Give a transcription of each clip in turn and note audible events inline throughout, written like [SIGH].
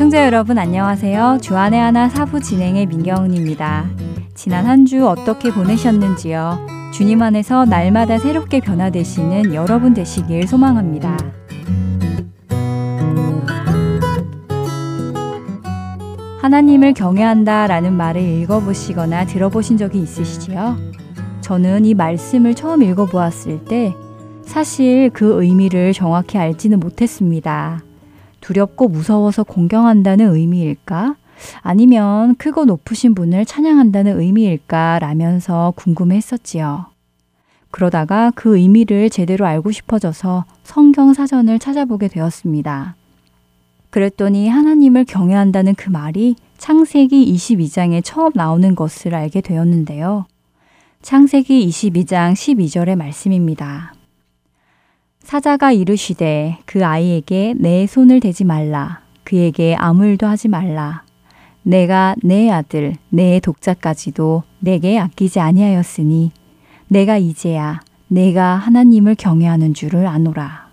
애청자 여러분 안녕하세요. 주안의 하나 사부 진행의 민경훈입니다. 지난 한 주 어떻게 보내셨는지요? 주님 안에서 날마다 새롭게 변화되시는 여러분 되시길 소망합니다. 하나님을 경외한다 라는 말을 읽어보시거나 들어보신 적이 있으시지요? 저는 이 말씀을 처음 읽어보았을 때 사실 그 의미를 정확히 알지는 못했습니다. 두렵고 무서워서 공경한다는 의미일까? 아니면 크고 높으신 분을 찬양한다는 의미일까? 라면서 궁금해 했었지요. 그러다가 그 의미를 제대로 알고 싶어져서 성경 사전을 찾아보게 되었습니다. 그랬더니 하나님을 경외한다는 그 말이 창세기 22장에 처음 나오는 것을 알게 되었는데요. 창세기 22장 12절의 말씀입니다. 사자가 이르시되 그 아이에게 내 손을 대지 말라. 그에게 아무 일도 하지 말라. 내가 내 아들, 내 독자까지도 내게 아끼지 아니하였으니 내가 이제야 내가 하나님을 경외하는 줄을 아노라.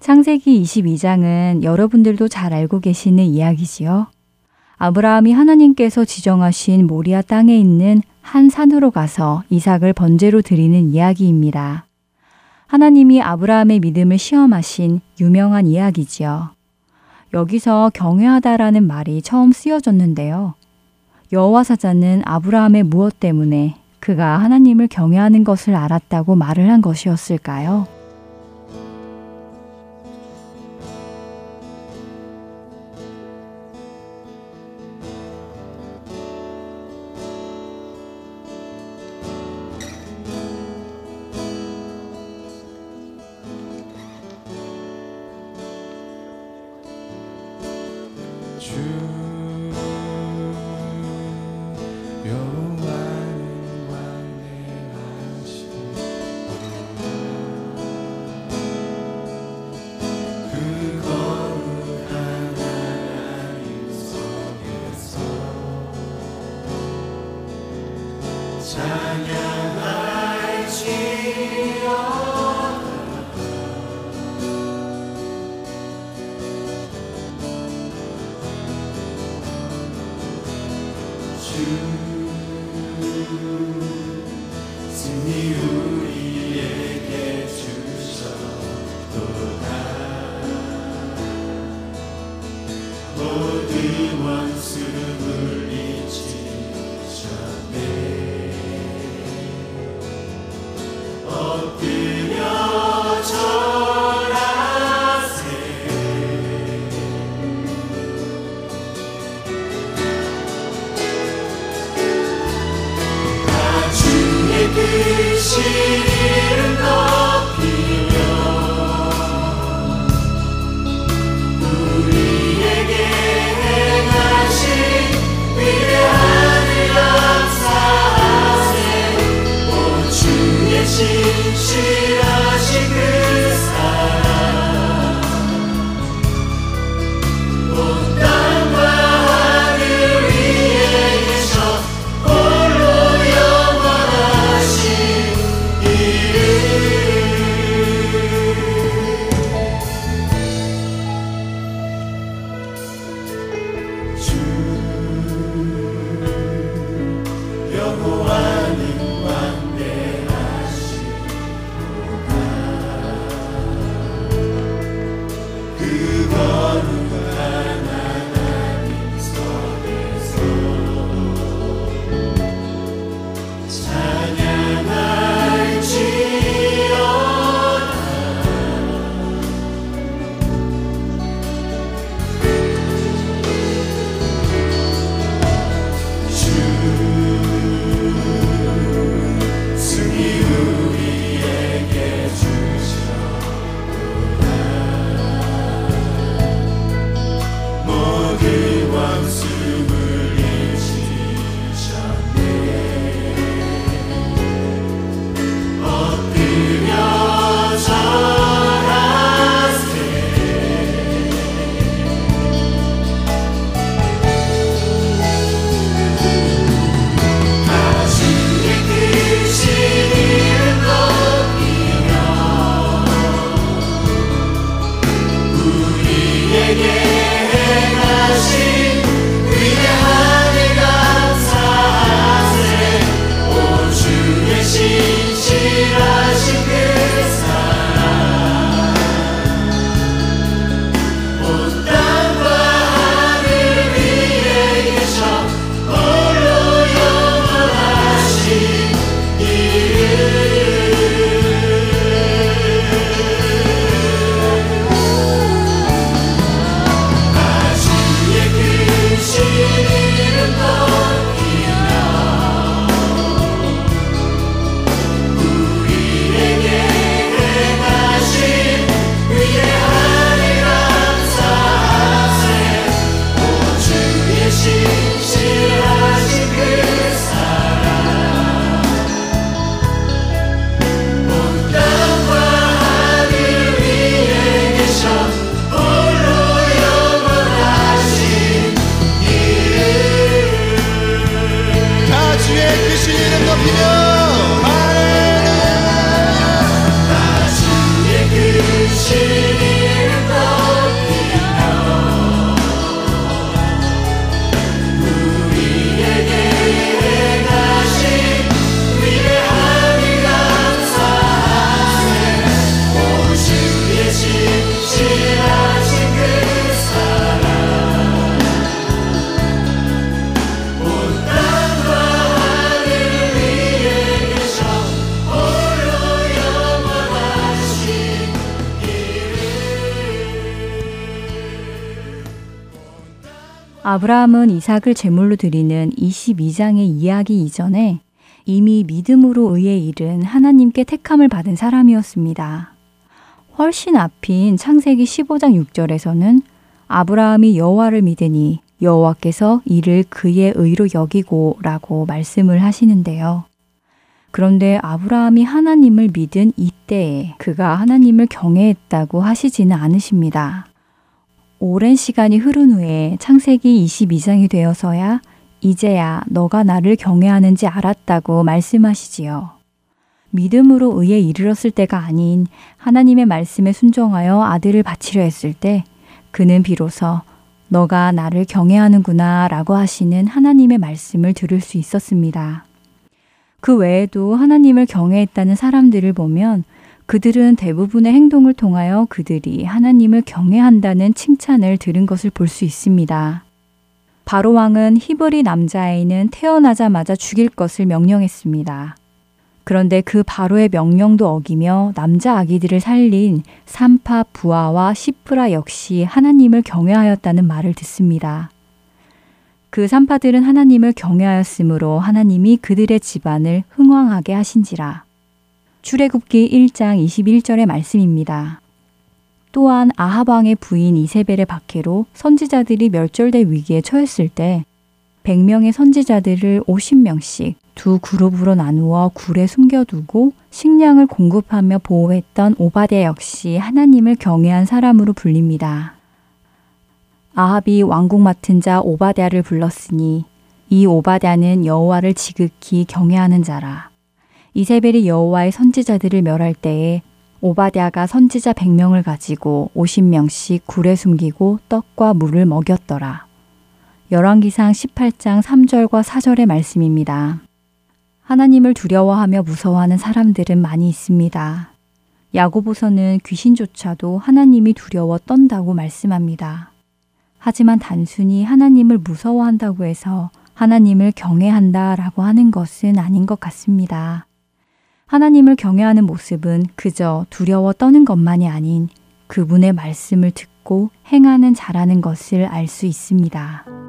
창세기 22장은 여러분들도 잘 알고 계시는 이야기지요. 아브라함이 하나님께서 지정하신 모리아 땅에 있는 한 산으로 가서 이삭을 번제로 드리는 이야기입니다. 하나님이 아브라함의 믿음을 시험하신 유명한 이야기지요. 여기서 경외하다라는 말이 처음 쓰여졌는데요. 여호와 사자는 아브라함의 무엇 때문에 그가 하나님을 경외하는 것을 알았다고 말을 한 것이었을까요? 아브라함은 이삭을 제물로 드리는 22장의 이야기 이전에 이미 믿음으로 의에 이른 하나님께 택함을 받은 사람이었습니다. 훨씬 앞인 창세기 15장 6절에서는 아브라함이 여호와를 믿으니 여호와께서 이를 그의 의로 여기고라고 말씀을 하시는데요. 그런데 아브라함이 하나님을 믿은 이때에 그가 하나님을 경외했다고 하시지는 않으십니다. 오랜 시간이 흐른 후에 창세기 22장이 되어서야 이제야 너가 나를 경외하는지 알았다고 말씀하시지요. 믿음으로 의에 이르렀을 때가 아닌 하나님의 말씀에 순종하여 아들을 바치려 했을 때 그는 비로소 너가 나를 경외하는구나 라고 하시는 하나님의 말씀을 들을 수 있었습니다. 그 외에도 하나님을 경외했다는 사람들을 보면 그들은 대부분의 행동을 통하여 그들이 하나님을 경외한다는 칭찬을 들은 것을 볼 수 있습니다. 바로 왕은 히브리 남자아이는 태어나자마자 죽일 것을 명령했습니다. 그런데 그 바로의 명령도 어기며 남자 아기들을 살린 삼파 부하와 시프라 역시 하나님을 경외하였다는 말을 듣습니다. 그 산파들은 하나님을 경외하였으므로 하나님이 그들의 집안을 흥왕하게 하신지라. 출애굽기 1장 21절의 말씀입니다. 또한 아하방의 부인 이세벨의 박해로 선지자들이 멸절될 위기에 처했을 때 100명의 선지자들을 50명씩 두 그룹으로 나누어 굴에 숨겨두고 식량을 공급하며 보호했던 오바데 역시 하나님을 경외한 사람으로 불립니다. 아합이 왕궁 맡은 자 오바댜를 불렀으니 이 오바댜는 여호와를 지극히 경외하는 자라. 이세벨이 여호와의 선지자들을 멸할 때에 오바댜가 선지자 100명을 가지고 50명씩 굴에 숨기고 떡과 물을 먹였더라. 열왕기상 18장 3절과 4절의 말씀입니다. 하나님을 두려워하며 무서워하는 사람들은 많이 있습니다. 야고보서는 귀신조차도 하나님이 두려워 떤다고 말씀합니다. 하지만 단순히 하나님을 무서워한다고 해서 하나님을 경외한다라고 하는 것은 아닌 것 같습니다. 하나님을 경외하는 모습은 그저 두려워 떠는 것만이 아닌 그분의 말씀을 듣고 행하는 자라는 것을 알 수 있습니다.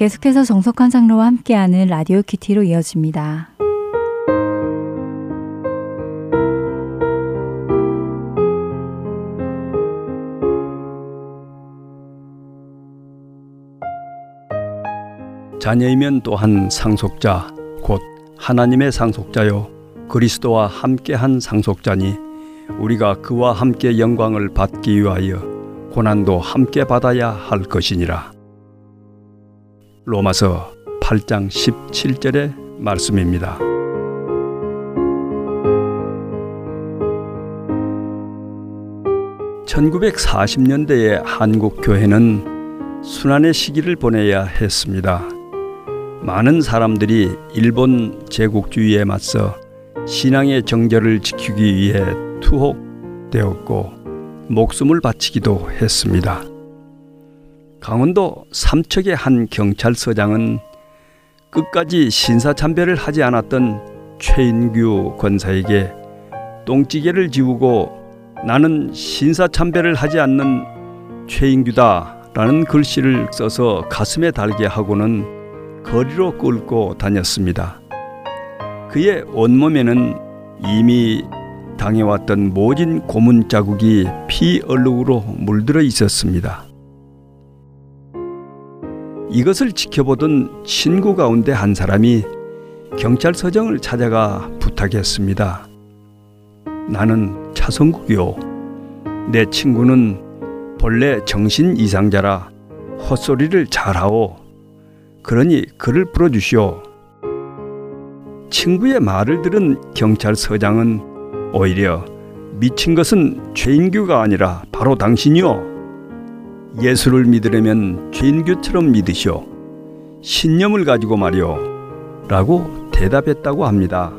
계속해서 정석환 장로와 함께하는 라디오 키티로 이어집니다. 자녀이면 또한 상속자, 곧 하나님의 상속자요, 그리스도와 함께한 상속자니 우리가 그와 함께 영광을 받기 위하여 고난도 함께 받아야 할 것이니라. 로마서 8장 17절의 말씀입니다. (1940년대의) 한국 교회는 순환의 시기를 보내야 했습니다. 많은 사람들이 일본 제국주의에 맞서 신앙의 정절을 지키기 위해 투옥되었고 목숨을 바치기도 했습니다. 강원도 삼척의 한 경찰서장은 끝까지 신사참배를 하지 않았던 최인규 권사에게 똥찌개를 지우고 나는 신사참배를 하지 않는 최인규다 라는 글씨를 써서 가슴에 달게 하고는 거리로 끌고 다녔습니다. 그의 온몸에는 이미 당해왔던 모진 고문 자국이 피 얼룩으로 물들어 있었습니다. 이것을 지켜보던 친구 가운데 한 사람이 경찰서장을 찾아가 부탁했습니다. 나는 차성국이요. 내 친구는 본래 정신 이상자라 헛소리를 잘하오. 그러니 그를 풀어주시오. 친구의 말을 들은 경찰서장은 오히려 미친 것은 죄인규가 아니라 바로 당신이오. 예수를 믿으려면 죄인교처럼 믿으시오. 신념을 가지고 말이오. 라고 대답했다고 합니다.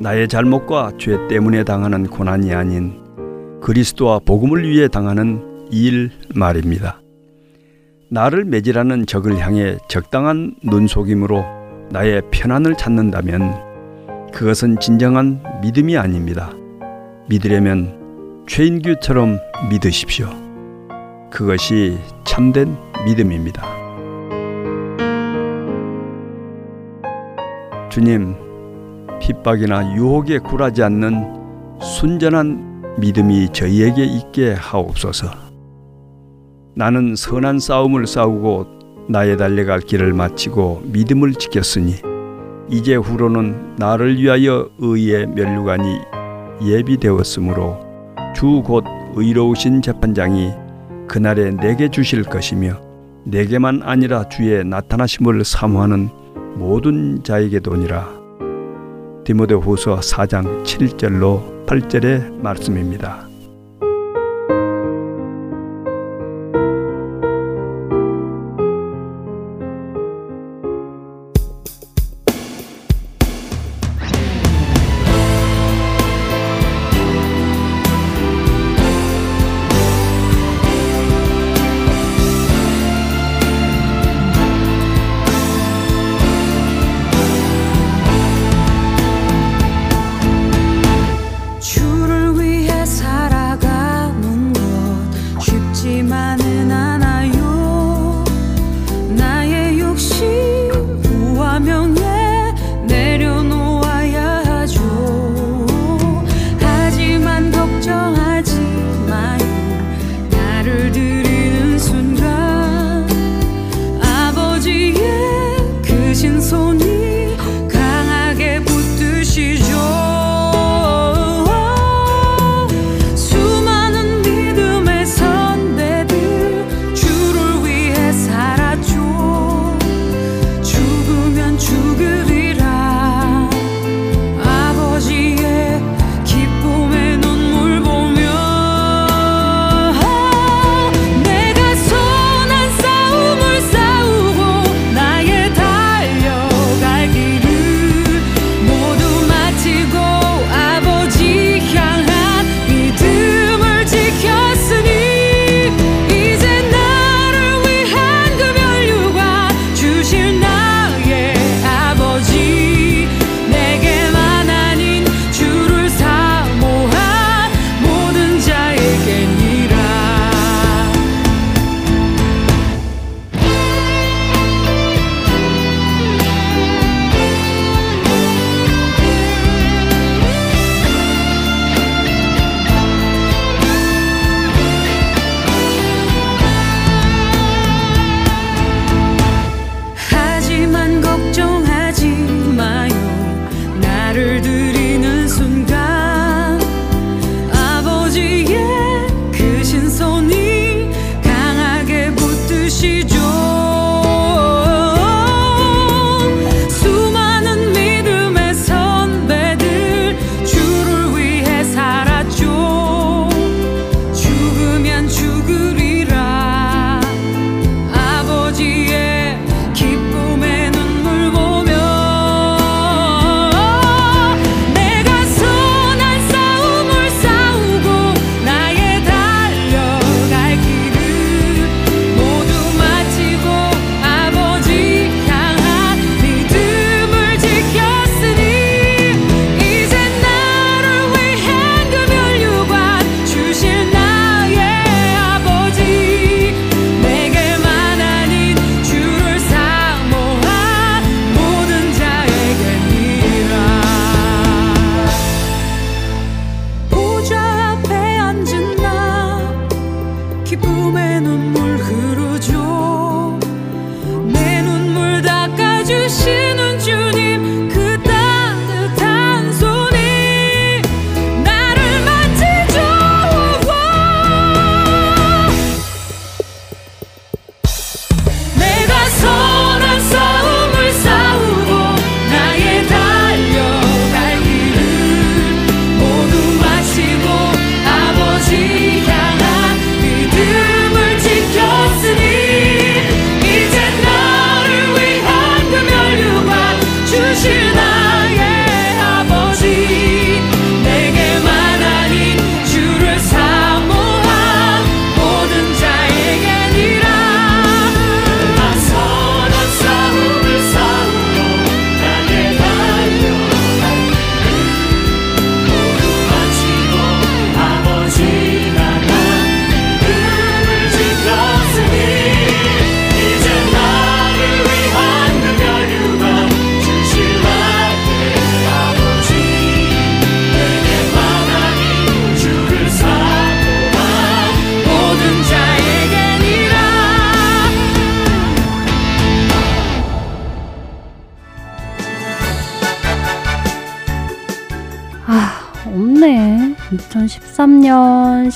나의 잘못과 죄 때문에 당하는 고난이 아닌 그리스도와 복음을 위해 당하는 일 말입니다. 나를 매질하는 적을 향해 적당한 눈속임으로 나의 편안을 찾는다면 그것은 진정한 믿음이 아닙니다. 믿으려면 최인규처럼 믿으십시오. 그것이 참된 믿음입니다. 주님, 핍박이나 유혹에 굴하지 않는 순전한 믿음이 저희에게 있게 하옵소서. 나는 선한 싸움을 싸우고 나의 달려갈 길을 마치고 믿음을 지켰으니 이제 후로는 나를 위하여 의의 면류관이 예비되었으므로 주 곧 의로우신 재판장이 그날에 내게 주실 것이며 내게만 아니라 주의 나타나심을 사모하는 모든 자에게도니라. 디모데후서 4장 7절로 8절의 말씀입니다.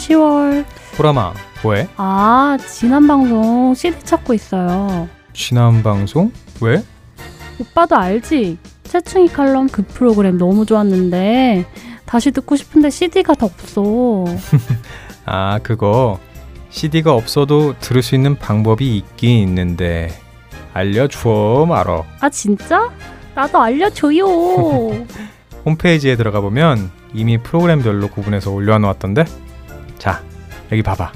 10월. 보라마, 뭐해? 아, 지난 방송 CD 찾고 있어요. 지난 방송? 왜? 오빠도 알지? 채충이 칼럼 그 프로그램 너무 좋았는데 다시 듣고 싶은데 CD가 더 없어. [LAUGHS] 아, 그거 CD가 없어도 들을 수 있는 방법이 있긴 있는데 알려줘 말어. 아, 진짜? 나도 알려줘요. [LAUGHS] 홈페이지에 들어가 보면 이미 프로그램별로 구분해서 올려놓았던데. 자, 여기 봐봐.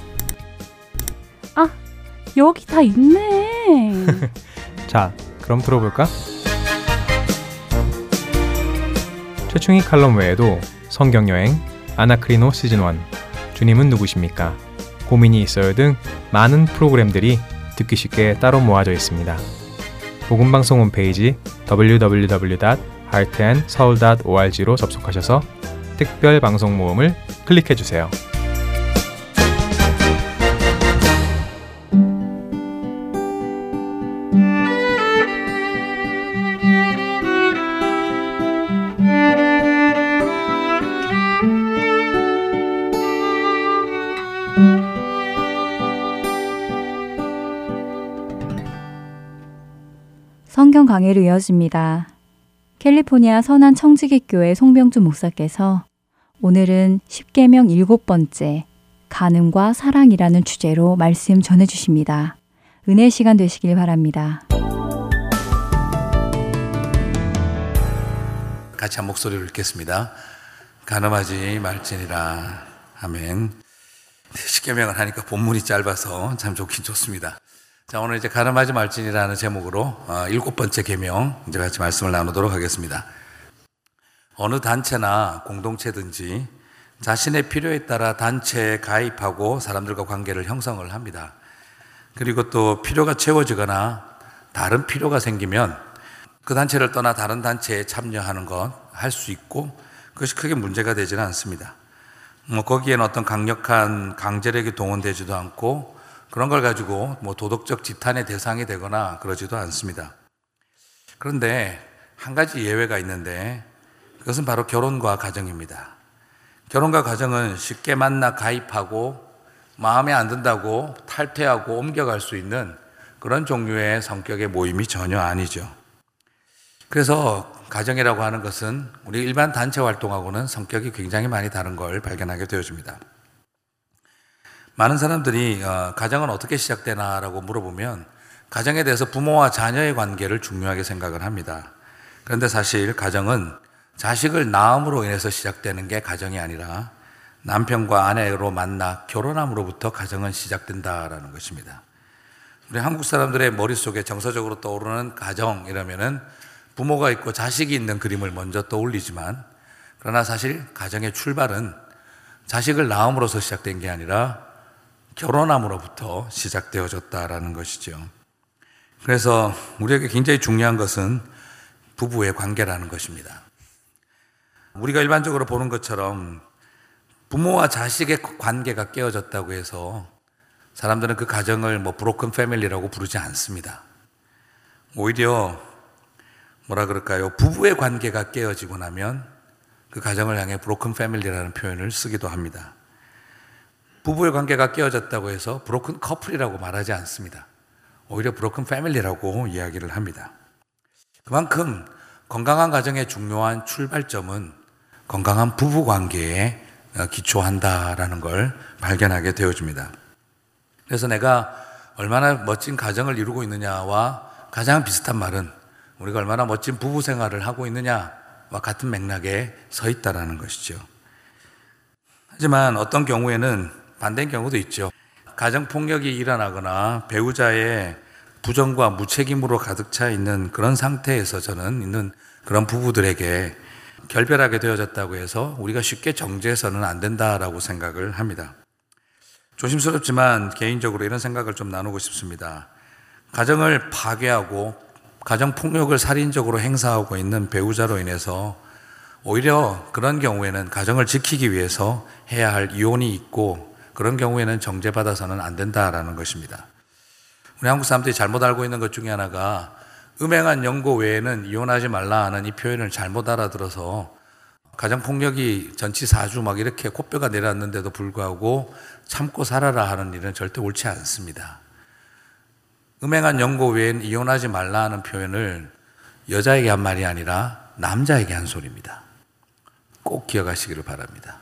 여기 다 있네. [LAUGHS] 자, 그럼 들어볼까? 최충희 칼럼 외에도 성경여행, 아나크리노 시즌 1, 주님은 누구십니까? 고민이 있어요 등 많은 프로그램들이 듣기 쉽게 따로 모아져 있습니다. 복음방송 홈페이지 www.heartandseoul.org로 접속하셔서 특별 방송 모음을 클릭해 주세요. 강해로 이어집니다. 캘리포니아 선한 청지기교회 송병주 목사께서 오늘은 10계명 일곱 번째 가늠과 사랑이라는 주제로 말씀 전해 주십니다. 은혜 시간 되시길 바랍니다. 같이 한 목소리로 읽겠습니다. 가늠하지 말지니라. 아멘. 십계명을 하니까 본문이 짧아서 참 좋긴 좋습니다. 자, 오늘 이제 가늠하지 말지니라는 제목으로 어, 일곱 번째 계명 이제 같이 말씀을 나누도록 하겠습니다. 어느 단체나 공동체든지 자신의 필요에 따라 단체에 가입하고 사람들과 관계를 형성을 합니다. 그리고 또 필요가 채워지거나 다른 필요가 생기면 그 단체를 떠나 다른 단체에 참여하는 것할수 있고 그것이 크게 문제가 되지는 않습니다. 뭐 거기에는 어떤 강력한 강제력이 동원되지도 않고 그런 걸 가지고 뭐 도덕적 지탄의 대상이 되거나 그러지도 않습니다. 그런데 한 가지 예외가 있는데 그것은 바로 결혼과 가정입니다. 결혼과 가정은 쉽게 만나 가입하고 마음에 안 든다고 탈퇴하고 옮겨갈 수 있는 그런 종류의 성격의 모임이 전혀 아니죠. 그래서 가정이라고 하는 것은 우리 일반 단체 활동하고는 성격이 굉장히 많이 다른 걸 발견하게 되어집니다. 많은 사람들이 어, 가정은 어떻게 시작되나라고 물어보면 가정에 대해서 부모와 자녀의 관계를 중요하게 생각을 합니다. 그런데 사실 가정은 자식을 낳음으로 인해서 시작되는 게 가정이 아니라 남편과 아내로 만나 결혼함으로부터 가정은 시작된다라는 것입니다. 우리 한국 사람들의 머릿속에 정서적으로 떠오르는 가정 이러면은 부모가 있고 자식이 있는 그림을 먼저 떠올리지만 그러나 사실 가정의 출발은 자식을 낳음으로써 시작된 게 아니라 결혼함으로부터 시작되어졌다라는 것이죠. 그래서 우리에게 굉장히 중요한 것은 부부의 관계라는 것입니다. 우리가 일반적으로 보는 것처럼 부모와 자식의 관계가 깨어졌다고 해서 사람들은 그 가정을 뭐 브로큰 패밀리라고 부르지 않습니다. 오히려 뭐라 그럴까요? 부부의 관계가 깨어지고 나면 그 가정을 향해 브로큰 패밀리라는 표현을 쓰기도 합니다. 부부의 관계가 깨어졌다고 해서 브로큰 커플이라고 말하지 않습니다. 오히려 브로큰 패밀리라고 이야기를 합니다. 그만큼 건강한 가정의 중요한 출발점은 건강한 부부 관계에 기초한다라는 걸 발견하게 되어집니다. 그래서 내가 얼마나 멋진 가정을 이루고 있느냐와 가장 비슷한 말은 우리가 얼마나 멋진 부부 생활을 하고 있느냐와 같은 맥락에 서 있다라는 것이죠. 하지만 어떤 경우에는 반대인 경우도 있죠. 가정 폭력이 일어나거나 배우자의 부정과 무책임으로 가득 차 있는 그런 상태에서 저는 있는 그런 부부들에게 결별하게 되어졌다고 해서 우리가 쉽게 정죄해서는 안 된다라고 생각을 합니다. 조심스럽지만 개인적으로 이런 생각을 좀 나누고 싶습니다. 가정을 파괴하고 가정 폭력을 살인적으로 행사하고 있는 배우자로 인해서 오히려 그런 경우에는 가정을 지키기 위해서 해야 할 이혼이 있고 그런 경우에는 정죄받아서는 안 된다라는 것입니다. 우리 한국 사람들이 잘못 알고 있는 것 중에 하나가 음행한 연고 외에는 이혼하지 말라 하는 이 표현을 잘못 알아들어서 가정폭력이 전치 4주 막 이렇게 코뼈가 내려왔는데도 불구하고 참고 살아라 하는 일은 절대 옳지 않습니다. 음행한 연고 외엔 이혼하지 말라 하는 표현을 여자에게 한 말이 아니라 남자에게 한 소리입니다. 꼭 기억하시기를 바랍니다.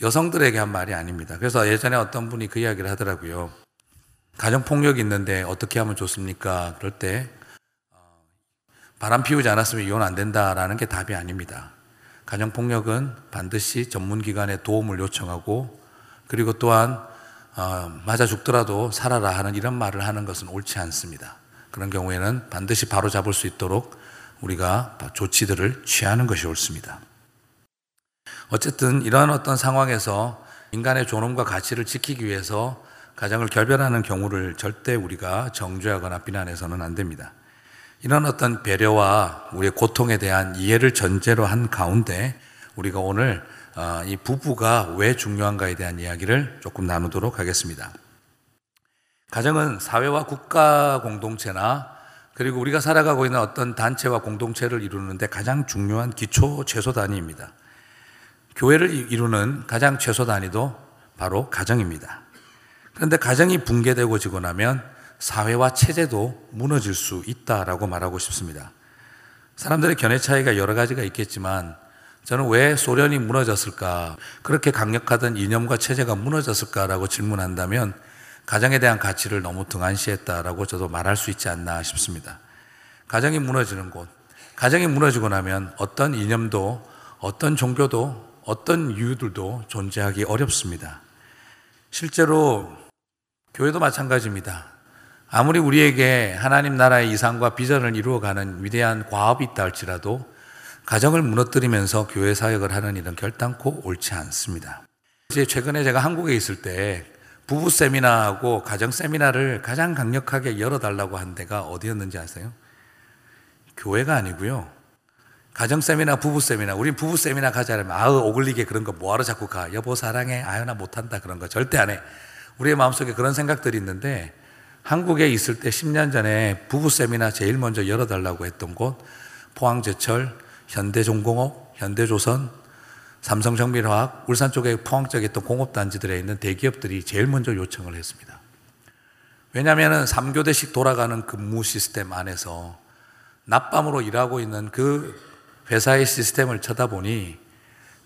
여성들에게 한 말이 아닙니다. 그래서 예전에 어떤 분이 그 이야기를 하더라고요. 가정폭력이 있는데 어떻게 하면 좋습니까? 그럴 때 어, 바람 피우지 않았으면 이혼 안 된다라는 게 답이 아닙니다. 가정폭력은 반드시 전문기관에 도움을 요청하고 그리고 또한 어, 맞아 죽더라도 살아라 하는 이런 말을 하는 것은 옳지 않습니다. 그런 경우에는 반드시 바로 잡을 수 있도록 우리가 조치들을 취하는 것이 옳습니다. 어쨌든 이러한 어떤 상황에서 인간의 존엄과 가치를 지키기 위해서 가정을 결별하는 경우를 절대 우리가 정죄하거나 비난해서는 안 됩니다. 이런 어떤 배려와 우리의 고통에 대한 이해를 전제로 한 가운데 우리가 오늘 어, 이 부부가 왜 중요한가에 대한 이야기를 조금 나누도록 하겠습니다. 가정은 사회와 국가 공동체나 그리고 우리가 살아가고 있는 어떤 단체와 공동체를 이루는데 가장 중요한 기초 최소 단위입니다. 교회를 이루는 가장 최소 단위도 바로 가정입니다. 그런데 가정이 붕괴되고 지고 나면 사회와 체제도 무너질 수 있다라고 말하고 싶습니다. 사람들의 견해 차이가 여러 가지가 있겠지만 저는 왜 소련이 무너졌을까? 그렇게 강력하던 이념과 체제가 무너졌을까라고 질문한다면 가정에 대한 가치를 너무 등한시했다라고 저도 말할 수 있지 않나 싶습니다. 가정이 무너지는 곳, 가정이 무너지고 나면 어떤 이념도 어떤 종교도 어떤 이유들도 존재하기 어렵습니다. 실제로 교회도 마찬가지입니다. 아무리 우리에게 하나님 나라의 이상과 비전을 이루어가는 위대한 과업이 있다 할지라도 가정을 무너뜨리면서 교회 사역을 하는 일은 결단코 옳지 않습니다. 이제 최근에 제가 한국에 있을 때 부부 세미나하고 가정 세미나를 가장 강력하게 열어달라고 한 데가 어디였는지 아세요? 교회가 아니고요. 가정 세미나, 부부 세미나. 우리 부부 세미나 가자면 아우 오글리게 그런 거 뭐하러 자꾸 가? 여보 사랑해. 아유 나 못한다 그런 거 절대 안 해. 우리의 마음속에 그런 생각들이 있는데 한국에 있을 때 10년 전에 부부 세미나 제일 먼저 열어달라고 했던 곳 포항제철, 현대중공업, 현대조선, 삼성정밀화학, 울산 쪽에 포항 쪽에 있던 공업단지들에 있는 대기업들이 제일 먼저 요청을 했습니다. 왜냐하면 3교대씩 돌아가는 근무 시스템 안에서 낮밤으로 일하고 있는 그 회사의 시스템을 쳐다보니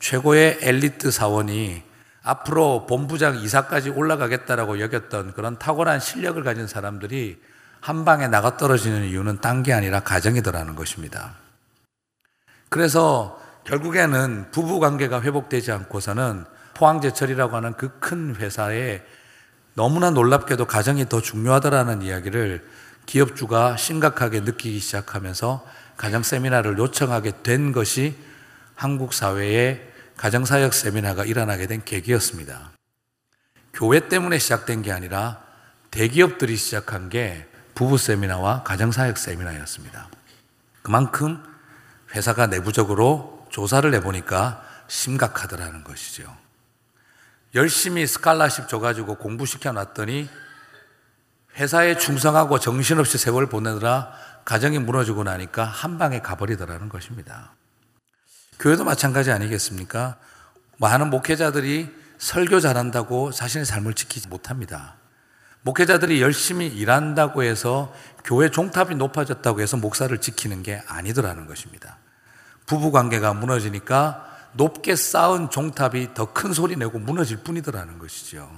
최고의 엘리트 사원이 앞으로 본부장 이사까지 올라가겠다라고 여겼던 그런 탁월한 실력을 가진 사람들이 한 방에 나가 떨어지는 이유는 딴 게 아니라 가정이더라는 것입니다. 그래서 결국에는 부부 관계가 회복되지 않고서는 포항제철이라고 하는 그 큰 회사에 너무나 놀랍게도 가정이 더 중요하다라는 이야기를 기업주가 심각하게 느끼기 시작하면서 가정 세미나를 요청하게 된 것이 한국 사회에 가정 사역 세미나가 일어나게 된 계기였습니다. 교회 때문에 시작된 게 아니라 대기업들이 시작한 게 부부 세미나와 가정 사역 세미나였습니다. 그만큼 회사가 내부적으로 조사를 해보니까 심각하더라는 것이죠. 열심히 스칼라십 줘가지고 공부시켜 놨더니 회사에 충성하고 정신없이 세월 보내느라 가정이 무너지고 나니까 한 방에 가버리더라는 것입니다. 교회도 마찬가지 아니겠습니까? 많은 목회자들이 설교 잘한다고 자신의 삶을 지키지 못합니다. 목회자들이 열심히 일한다고 해서 교회 종탑이 높아졌다고 해서 목사를 지키는 게 아니더라는 것입니다. 부부 관계가 무너지니까 높게 쌓은 종탑이 더 큰 소리 내고 무너질 뿐이더라는 것이죠.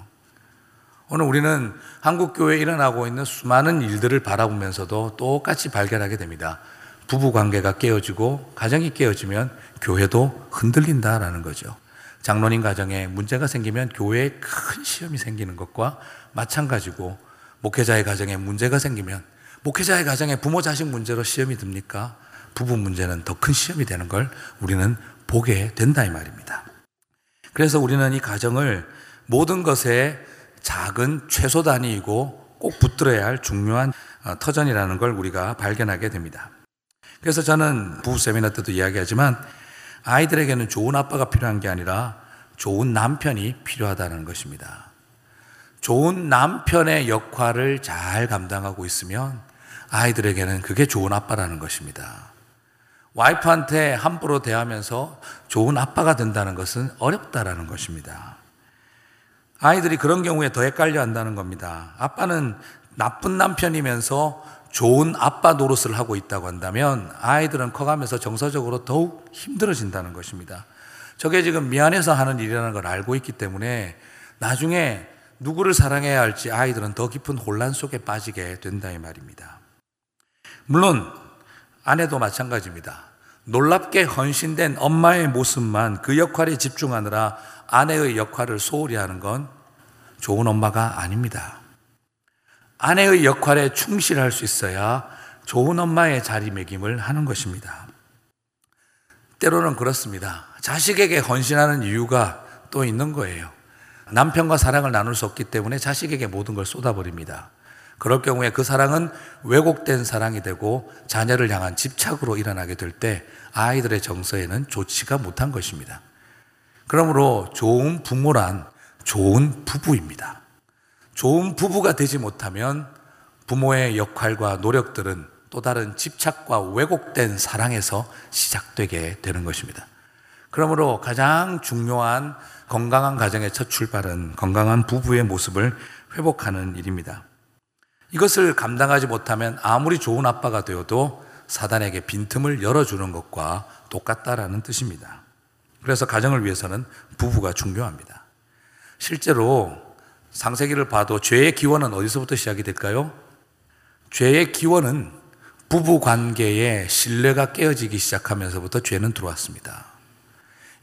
오늘 우리는 한국 교회에 일어나고 있는 수많은 일들을 바라보면서도 똑같이 발견하게 됩니다. 부부 관계가 깨어지고 가정이 깨어지면 교회도 흔들린다라는 거죠. 장로님 가정에 문제가 생기면 교회에 큰 시험이 생기는 것과 마찬가지고 목회자의 가정에 문제가 생기면 목회자의 가정에 부모 자식 문제로 시험이 듭니까? 부부 문제는 더 큰 시험이 되는 걸 우리는 보게 된다 이 말입니다. 그래서 우리는 이 가정을 모든 것에 작은 최소 단위이고 꼭 붙들어야 할 중요한 어, 터전이라는 걸 우리가 발견하게 됩니다. 그래서 저는 부부 세미나 때도 이야기하지만 아이들에게는 좋은 아빠가 필요한 게 아니라 좋은 남편이 필요하다는 것입니다. 좋은 남편의 역할을 잘 감당하고 있으면 아이들에게는 그게 좋은 아빠라는 것입니다. 와이프한테 함부로 대하면서 좋은 아빠가 된다는 것은 어렵다라는 것입니다. 아이들이 그런 경우에 더 헷갈려 한다는 겁니다. 아빠는 나쁜 남편이면서 좋은 아빠 노릇을 하고 있다고 한다면 아이들은 커가면서 정서적으로 더욱 힘들어진다는 것입니다. 저게 지금 미안해서 하는 일이라는 걸 알고 있기 때문에 나중에 누구를 사랑해야 할지 아이들은 더 깊은 혼란 속에 빠지게 된다 이 말입니다. 물론 아내도 마찬가지입니다. 놀랍게 헌신된 엄마의 모습만 그 역할에 집중하느라 아내의 역할을 소홀히 하는 건 좋은 엄마가 아닙니다. 아내의 역할에 충실할 수 있어야 좋은 엄마의 자리매김을 하는 것입니다. 때로는 그렇습니다. 자식에게 헌신하는 이유가 또 있는 거예요. 남편과 사랑을 나눌 수 없기 때문에 자식에게 모든 걸 쏟아버립니다. 그럴 경우에 그 사랑은 왜곡된 사랑이 되고 자녀를 향한 집착으로 일어나게 될 때 아이들의 정서에는 좋지가 못한 것입니다. 그러므로 좋은 부모란 좋은 부부입니다. 좋은 부부가 되지 못하면 부모의 역할과 노력들은 또 다른 집착과 왜곡된 사랑에서 시작되게 되는 것입니다. 그러므로 가장 중요한 건강한 가정의 첫 출발은 건강한 부부의 모습을 회복하는 일입니다. 이것을 감당하지 못하면 아무리 좋은 아빠가 되어도 사단에게 빈틈을 열어주는 것과 똑같다라는 뜻입니다. 그래서 가정을 위해서는 부부가 중요합니다. 실제로 상세기를 봐도 죄의 기원은 어디서부터 시작이 될까요? 죄의 기원은 부부 관계에 신뢰가 깨어지기 시작하면서부터 죄는 들어왔습니다.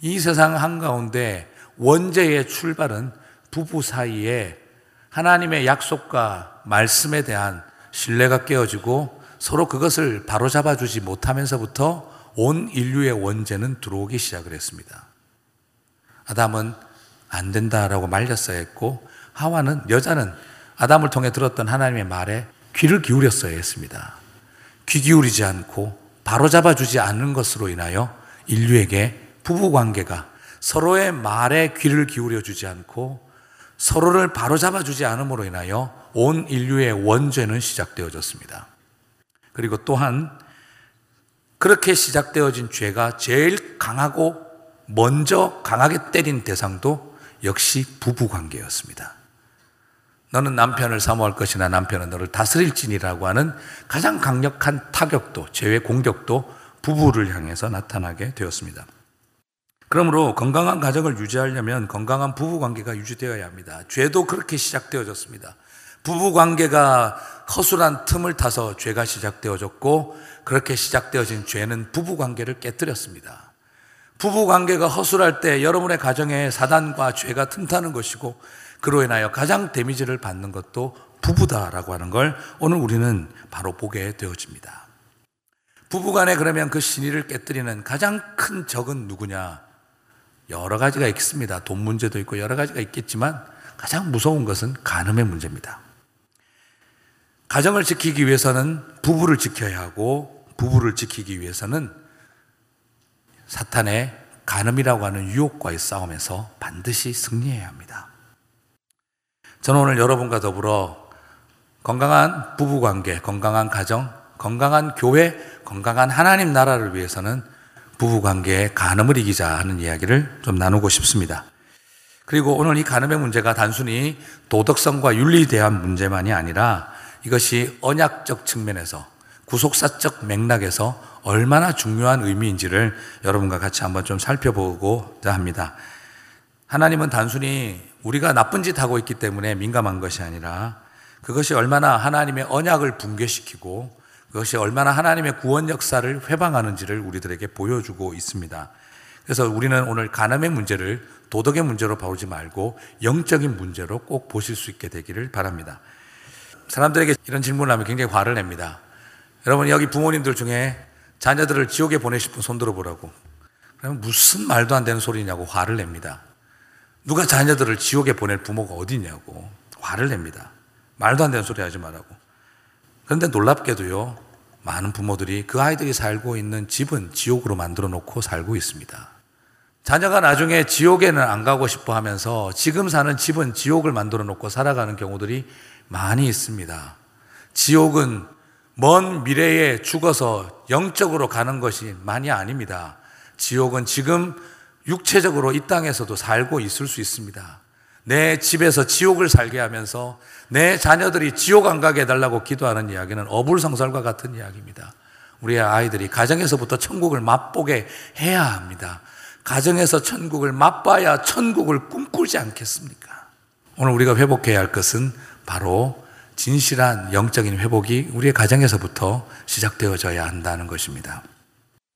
이 세상 한가운데 원죄의 출발은 부부 사이에 하나님의 약속과 말씀에 대한 신뢰가 깨어지고 서로 그것을 바로잡아 주지 못하면서부터 온 인류의 원죄는 들어오기 시작을 했습니다. 아담은 안 된다라고 말렸어야 했고 하와는 여자는 아담을 통해 들었던 하나님의 말에 귀를 기울였어야 했습니다. 귀 기울이지 않고 바로 잡아 주지 않는 것으로 인하여 인류에게 부부 관계가 서로의 말에 귀를 기울여 주지 않고 서로를 바로 잡아 주지 않음으로 인하여 온 인류의 원죄는 시작되어졌습니다. 그리고 또한 그렇게 시작되어진 죄가 제일 강하고 먼저 강하게 때린 대상도 역시 부부 관계였습니다. 너는 남편을 사모할 것이나 남편은 너를 다스릴지니라고 하는 가장 강력한 타격도, 죄의 공격도 부부를 향해서 나타나게 되었습니다. 그러므로 건강한 가정을 유지하려면 건강한 부부 관계가 유지되어야 합니다. 죄도 그렇게 시작되어졌습니다. 부부 관계가 허술한 틈을 타서 죄가 시작되어졌고 그렇게 시작되어진 죄는 부부 관계를 깨뜨렸습니다. 부부 관계가 허술할 때 여러분의 가정에 사단과 죄가 틈타는 것이고 그로 인하여 가장 데미지를 받는 것도 부부다라고 하는 걸 오늘 우리는 바로 보게 되어집니다. 부부간에 그러면 그 신의를 깨뜨리는 가장 큰 적은 누구냐? 여러 가지가 있습니다. 돈 문제도 있고 여러 가지가 있겠지만 가장 무서운 것은 간음의 문제입니다. 가정을 지키기 위해서는 부부를 지켜야 하고 부부를 지키기 위해서는 사탄의 간음이라고 하는 유혹과의 싸움에서 반드시 승리해야 합니다. 저는 오늘 여러분과 더불어 건강한 부부 관계, 건강한 가정, 건강한 교회, 건강한 하나님 나라를 위해서는 부부 관계의 간음을 이기자 하는 이야기를 좀 나누고 싶습니다. 그리고 오늘 이 간음의 문제가 단순히 도덕성과 윤리에 대한 문제만이 아니라 이것이 언약적 측면에서 구속사적 맥락에서 얼마나 중요한 의미인지를 여러분과 같이 한번 좀 살펴보고자 합니다. 하나님은 단순히 우리가 나쁜 짓 하고 있기 때문에 민감한 것이 아니라 그것이 얼마나 하나님의 언약을 붕괴시키고 그것이 얼마나 하나님의 구원 역사를 회방하는지를 우리들에게 보여주고 있습니다. 그래서 우리는 오늘 가늠의 문제를 도덕의 문제로 봐오지 말고 영적인 문제로 꼭 보실 수 있게 되기를 바랍니다. 사람들에게 이런 질문을 하면 굉장히 화를 냅니다. 여러분 여기 부모님들 중에 자녀들을 지옥에 보내실 분 손들어 보라고. 그러면 무슨 말도 안 되는 소리냐고 화를 냅니다. 누가 자녀들을 지옥에 보낼 부모가 어디냐고 화를 냅니다. 말도 안 되는 소리 하지 말라고. 그런데 놀랍게도요, 많은 부모들이 그 아이들이 살고 있는 집은 지옥으로 만들어 놓고 살고 있습니다. 자녀가 나중에 지옥에는 안 가고 싶어 하면서 지금 사는 집은 지옥을 만들어 놓고 살아가는 경우들이 많이 있습니다. 지옥은 먼 미래에 죽어서 영적으로 가는 것이 많이 아닙니다. 지옥은 지금 육체적으로 이 땅에서도 살고 있을 수 있습니다. 내 집에서 지옥을 살게 하면서 내 자녀들이 지옥 안 가게 해달라고 기도하는 이야기는 어불성설과 같은 이야기입니다. 우리의 아이들이 가정에서부터 천국을 맛보게 해야 합니다. 가정에서 천국을 맛봐야 천국을 꿈꾸지 않겠습니까? 오늘 우리가 회복해야 할 것은 바로 진실한 영적인 회복이 우리의 가정에서부터 시작되어져야 한다는 것입니다.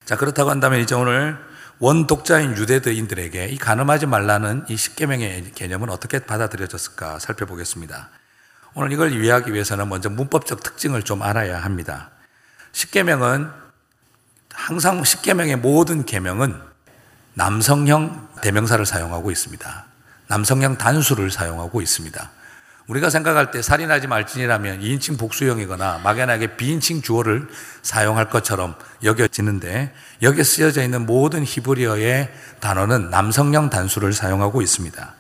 자, 그렇다고 한다면 이제 오늘 원독자인 유대인들에게 이 가늠하지 말라는 이 십계명의 개념은 어떻게 받아들여졌을까 살펴보겠습니다. 오늘 이걸 이해하기 위해서는 먼저 문법적 특징을 좀 알아야 합니다. 십계명은 항상 십계명의 모든 계명은 남성형 대명사를 사용하고 있습니다. 남성형 단수를 사용하고 있습니다. 우리가 생각할 때 살인하지 말지니라면 2인칭 복수형이거나 막연하게 비인칭 주어를 사용할 것처럼 여겨지는데 여기에 쓰여져 있는 모든 히브리어의 단어는 남성형 단수를 사용하고 있습니다.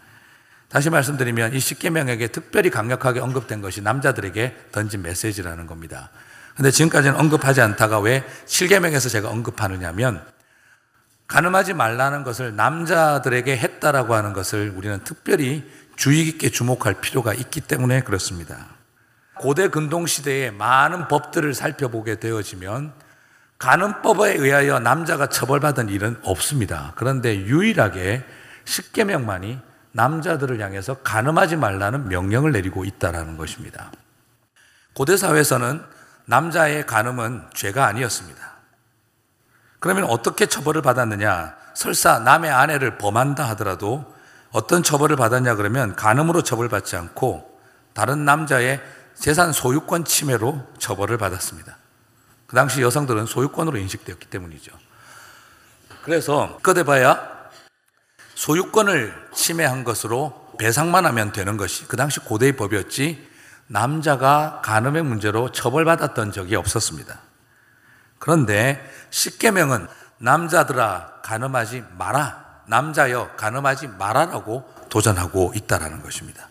다시 말씀드리면 이 십계명에게 특별히 강력하게 언급된 것이 남자들에게 던진 메시지라는 겁니다. 근데 지금까지는 언급하지 않다가 왜 7계명에서 제가 언급하느냐면 가늠하지 말라는 것을 남자들에게 했다라고 하는 것을 우리는 특별히 주의 깊게 주목할 필요가 있기 때문에 그렇습니다. 고대 근동 시대에 많은 법들을 살펴보게 되어지면 가늠법에 의하여 남자가 처벌받은 일은 없습니다. 그런데 유일하게 십계명만이 남자들을 향해서 가늠하지 말라는 명령을 내리고 있다라는 것입니다. 고대 사회에서는 남자의 간음은 죄가 아니었습니다. 그러면 어떻게 처벌을 받았느냐? 설사 남의 아내를 범한다 하더라도 어떤 처벌을 받았냐 그러면 간음으로 처벌받지 않고 다른 남자의 재산 소유권 침해로 처벌을 받았습니다. 그 당시 여성들은 소유권으로 인식되었기 때문이죠. 그래서 꺼대봐야 소유권을 침해한 것으로 배상만 하면 되는 것이 그 당시 고대의 법이었지 남자가 간음의 문제로 처벌받았던 적이 없었습니다. 그런데 십계명은 남자들아 간음하지 마라. 남자여 간음하지 마라라고 도전하고 있다라는 것입니다.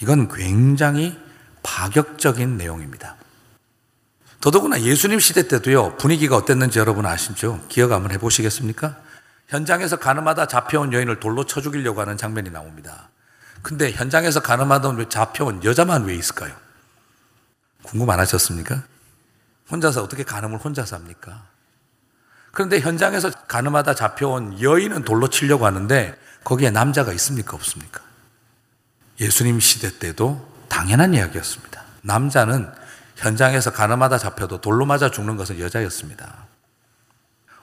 이건 굉장히 파격적인 내용입니다. 더더구나 예수님 시대 때도요, 분위기가 어땠는지 여러분 아시죠? 기억 한번 해보시겠습니까? 현장에서 가늠하다 잡혀온 여인을 돌로 쳐 죽이려고 하는 장면이 나옵니다. 근데 현장에서 가늠하던 잡혀온 여자만 왜 있을까요? 궁금 안 하셨습니까? 혼자서 어떻게 가늠을 혼자서 합니까? 그런데 현장에서 가늠하다 잡혀온 여인은 돌로 치려고 하는데 거기에 남자가 있습니까? 없습니까? 예수님 시대 때도 당연한 이야기였습니다. 남자는 현장에서 가늠하다 잡혀도 돌로 맞아 죽는 것은 여자였습니다.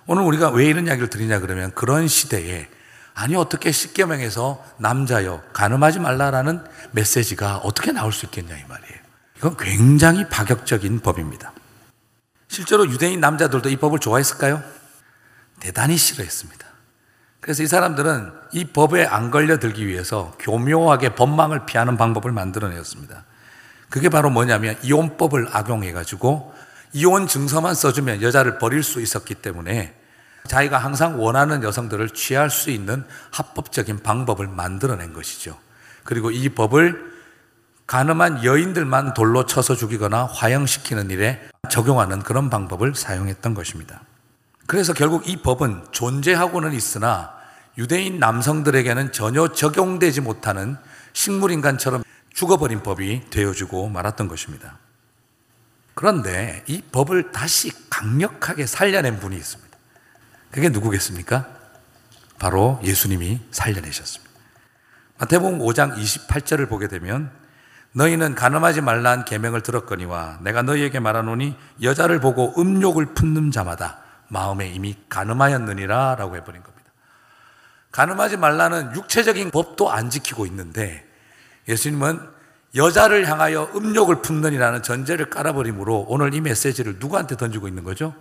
오늘 우리가 왜 이런 이야기를 드리냐 그러면 그런 시대에 아니 어떻게 십계명에서 남자여 가늠하지 말라라는 메시지가 어떻게 나올 수 있겠냐 이 말이에요. 이건 굉장히 파격적인 법입니다. 실제로 유대인 남자들도 이 법을 좋아했을까요? 대단히 싫어했습니다. 그래서 이 사람들은 이 법에 안 걸려들기 위해서 교묘하게 법망을 피하는 방법을 만들어내었습니다. 그게 바로 뭐냐면 이혼법을 악용해가지고 이혼 증서만 써주면 여자를 버릴 수 있었기 때문에 자기가 항상 원하는 여성들을 취할 수 있는 합법적인 방법을 만들어낸 것이죠. 그리고 이 법을 가늠한 여인들만 돌로 쳐서 죽이거나 화형시키는 일에 적용하는 그런 방법을 사용했던 것입니다. 그래서 결국 이 법은 존재하고는 있으나 유대인 남성들에게는 전혀 적용되지 못하는 식물인간처럼 죽어버린 법이 되어주고 말았던 것입니다. 그런데 이 법을 다시 강력하게 살려낸 분이 있습니다. 그게 누구겠습니까? 바로 예수님이 살려내셨습니다. 마태복음 5장 28절을 보게 되면 너희는 가늠하지 말라는 계명을 들었거니와 내가 너희에게 말하노니 여자를 보고 음욕을 품는 자마다 마음에 이미 가늠하였느니라 라고 해버린 겁니다. 가늠하지 말라는 육체적인 법도 안 지키고 있는데 예수님은 여자를 향하여 음욕을 품느니라는 전제를 깔아버림으로 오늘 이 메시지를 누구한테 던지고 있는 거죠?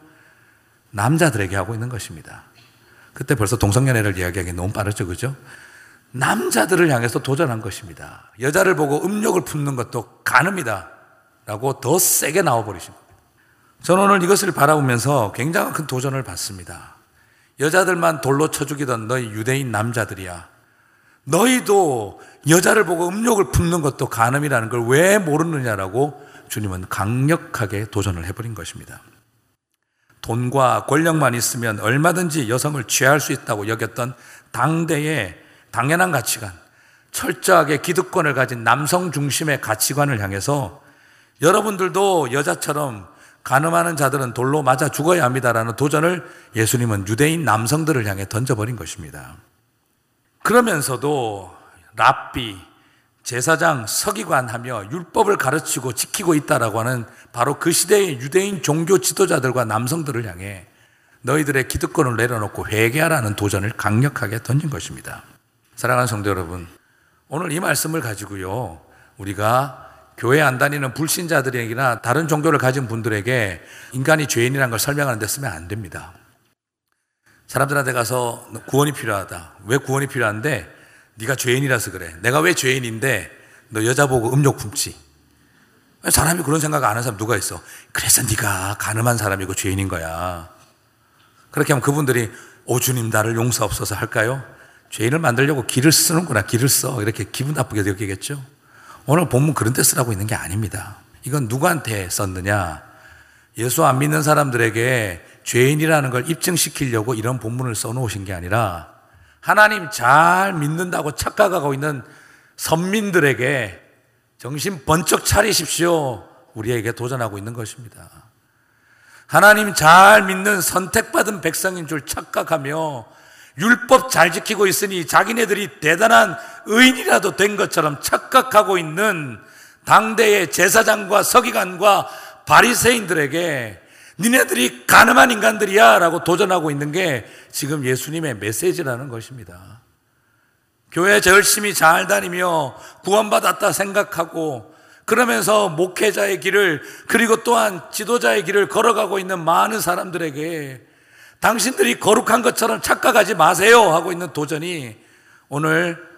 남자들에게 하고 있는 것입니다. 그때 벌써 동성연애를 이야기하기 너무 빠르죠, 그죠? 남자들을 향해서 도전한 것입니다. 여자를 보고 음욕을 품는 것도 가늠이다. 라고 더 세게 나와버리신 겁니다. 저는 오늘 이것을 바라보면서 굉장한 큰 도전을 받습니다. 여자들만 돌로 쳐 죽이던 너희 유대인 남자들이야. 너희도 여자를 보고 음욕을 품는 것도 간음이라는 걸 왜 모르느냐라고 주님은 강력하게 도전을 해버린 것입니다. 돈과 권력만 있으면 얼마든지 여성을 취할 수 있다고 여겼던 당대의 당연한 가치관, 철저하게 기득권을 가진 남성 중심의 가치관을 향해서 여러분들도 여자처럼 가늠하는 자들은 돌로 맞아 죽어야 합니다라는 도전을 예수님은 유대인 남성들을 향해 던져버린 것입니다. 그러면서도 랍비, 제사장, 서기관 하며 율법을 가르치고 지키고 있다라고 하는 바로 그 시대의 유대인 종교 지도자들과 남성들을 향해 너희들의 기득권을 내려놓고 회개하라는 도전을 강력하게 던진 것입니다. 사랑하는 성도 여러분, 오늘 이 말씀을 가지고요, 우리가 교회 안 다니는 불신자들에게나 다른 종교를 가진 분들에게 인간이 죄인이라는 걸 설명하는 데 쓰면 안 됩니다. 사람들한테 가서 구원이 필요하다. 왜 구원이 필요한데? 네가 죄인이라서 그래. 내가 왜 죄인인데 너 여자 보고 음욕 품지? 사람이 그런 생각 안 하는 사람 누가 있어? 그래서 네가 가늠한 사람이고 죄인인 거야. 그렇게 하면 그분들이 오 주님 나를 용서 없어서 할까요? 죄인을 만들려고 길을 쓰는구나. 길을 써. 이렇게 기분 나쁘게 느끼겠죠? 오늘 본문 그런 데 쓰라고 있는 게 아닙니다. 이건 누구한테 썼느냐? 예수 안 믿는 사람들에게 죄인이라는 걸 입증시키려고 이런 본문을 써놓으신 게 아니라 하나님 잘 믿는다고 착각하고 있는 선민들에게 정신 번쩍 차리십시오. 우리에게 도전하고 있는 것입니다. 하나님 잘 믿는 선택받은 백성인 줄 착각하며 율법 잘 지키고 있으니 자기네들이 대단한 의인이라도 된 것처럼 착각하고 있는 당대의 제사장과 서기관과 바리새인들에게 니네들이 가늠한 인간들이야 라고 도전하고 있는 게 지금 예수님의 메시지라는 것입니다. 교회 열심히 잘 다니며 구원받았다 생각하고 그러면서 목회자의 길을 그리고 또한 지도자의 길을 걸어가고 있는 많은 사람들에게 당신들이 거룩한 것처럼 착각하지 마세요 하고 있는 도전이 오늘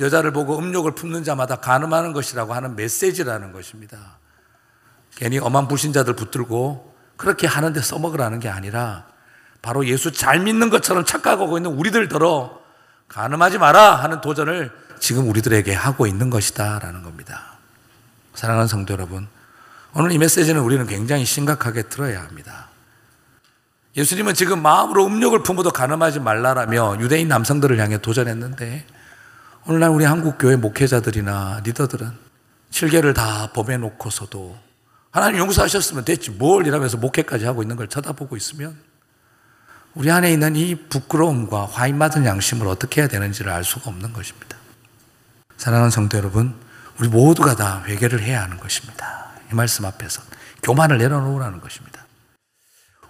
여자를 보고 음욕을 품는 자마다 가늠하는 것이라고 하는 메시지라는 것입니다. 괜히 엄한 불신자들 붙들고 그렇게 하는데 써먹으라는 게 아니라 바로 예수 잘 믿는 것처럼 착각하고 있는 우리들더러 가늠하지 마라 하는 도전을 지금 우리들에게 하고 있는 것이다라는 겁니다. 사랑하는 성도 여러분, 오늘 이 메시지는 우리는 굉장히 심각하게 들어야 합니다. 예수님은 지금 마음으로 음욕을 품어도 가늠하지 말라라며 유대인 남성들을 향해 도전했는데 오늘날 우리 한국 교회 목회자들이나 리더들은 칠계를 다 범해 놓고서도 하나님 용서하셨으면 됐지 뭘 이러면서 목회까지 하고 있는 걸 쳐다보고 있으면 우리 안에 있는 이 부끄러움과 화인맞은 양심을 어떻게 해야 되는지를 알 수가 없는 것입니다. 사랑하는 성도 여러분, 우리 모두가 다 회개를 해야 하는 것입니다. 이 말씀 앞에서 교만을 내려놓으라는 것입니다.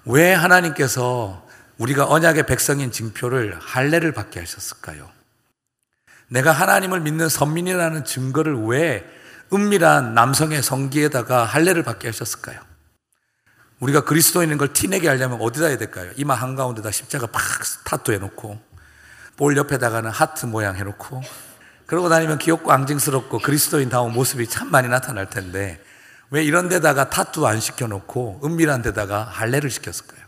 왜 하나님께서 우리가 언약의 백성인 징표를 할례를 받게 하셨을까요? 내가 하나님을 믿는 선민이라는 증거를 왜 은밀한 남성의 성기에다가 할례를 받게 하셨을까요? 우리가 그리스도인인 걸 티내게 하려면 어디다 해야 될까요? 이마 한가운데다 십자가 팍 타투 해놓고 볼 옆에다가는 하트 모양 해놓고 그러고 다니면 귀엽고 앙증스럽고 그리스도인다운 모습이 참 많이 나타날 텐데 왜 이런 데다가 타투 안 시켜놓고 은밀한 데다가 할례를 시켰을까요?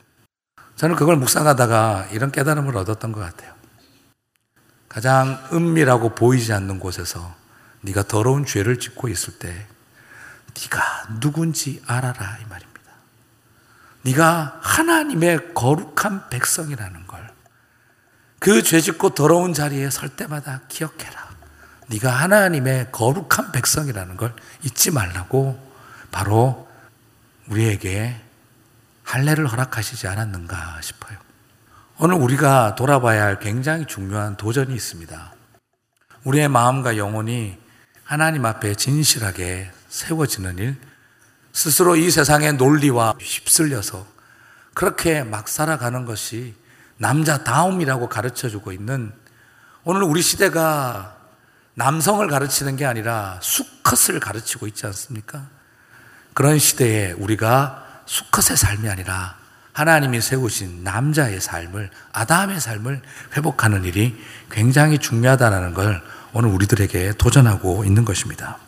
저는 그걸 묵상하다가 이런 깨달음을 얻었던 것 같아요. 가장 은밀하고 보이지 않는 곳에서 네가 더러운 죄를 짓고 있을 때 네가 누군지 알아라 이 말입니다. 네가 하나님의 거룩한 백성이라는 걸 그 죄짓고 더러운 자리에 설 때마다 기억해라. 네가 하나님의 거룩한 백성이라는 걸 잊지 말라고 바로 우리에게 할례를 허락하시지 않았는가 싶어요. 오늘 우리가 돌아봐야 할 굉장히 중요한 도전이 있습니다. 우리의 마음과 영혼이 하나님 앞에 진실하게 세워지는 일, 스스로 이 세상의 논리와 휩쓸려서 그렇게 막 살아가는 것이 남자다움이라고 가르쳐 주고 있는 오늘 우리 시대가 남성을 가르치는 게 아니라 수컷을 가르치고 있지 않습니까? 그런 시대에 우리가 수컷의 삶이 아니라 하나님이 세우신 남자의 삶을, 아담의 삶을 회복하는 일이 굉장히 중요하다는 걸 오늘 우리들에게 도전하고 있는 것입니다.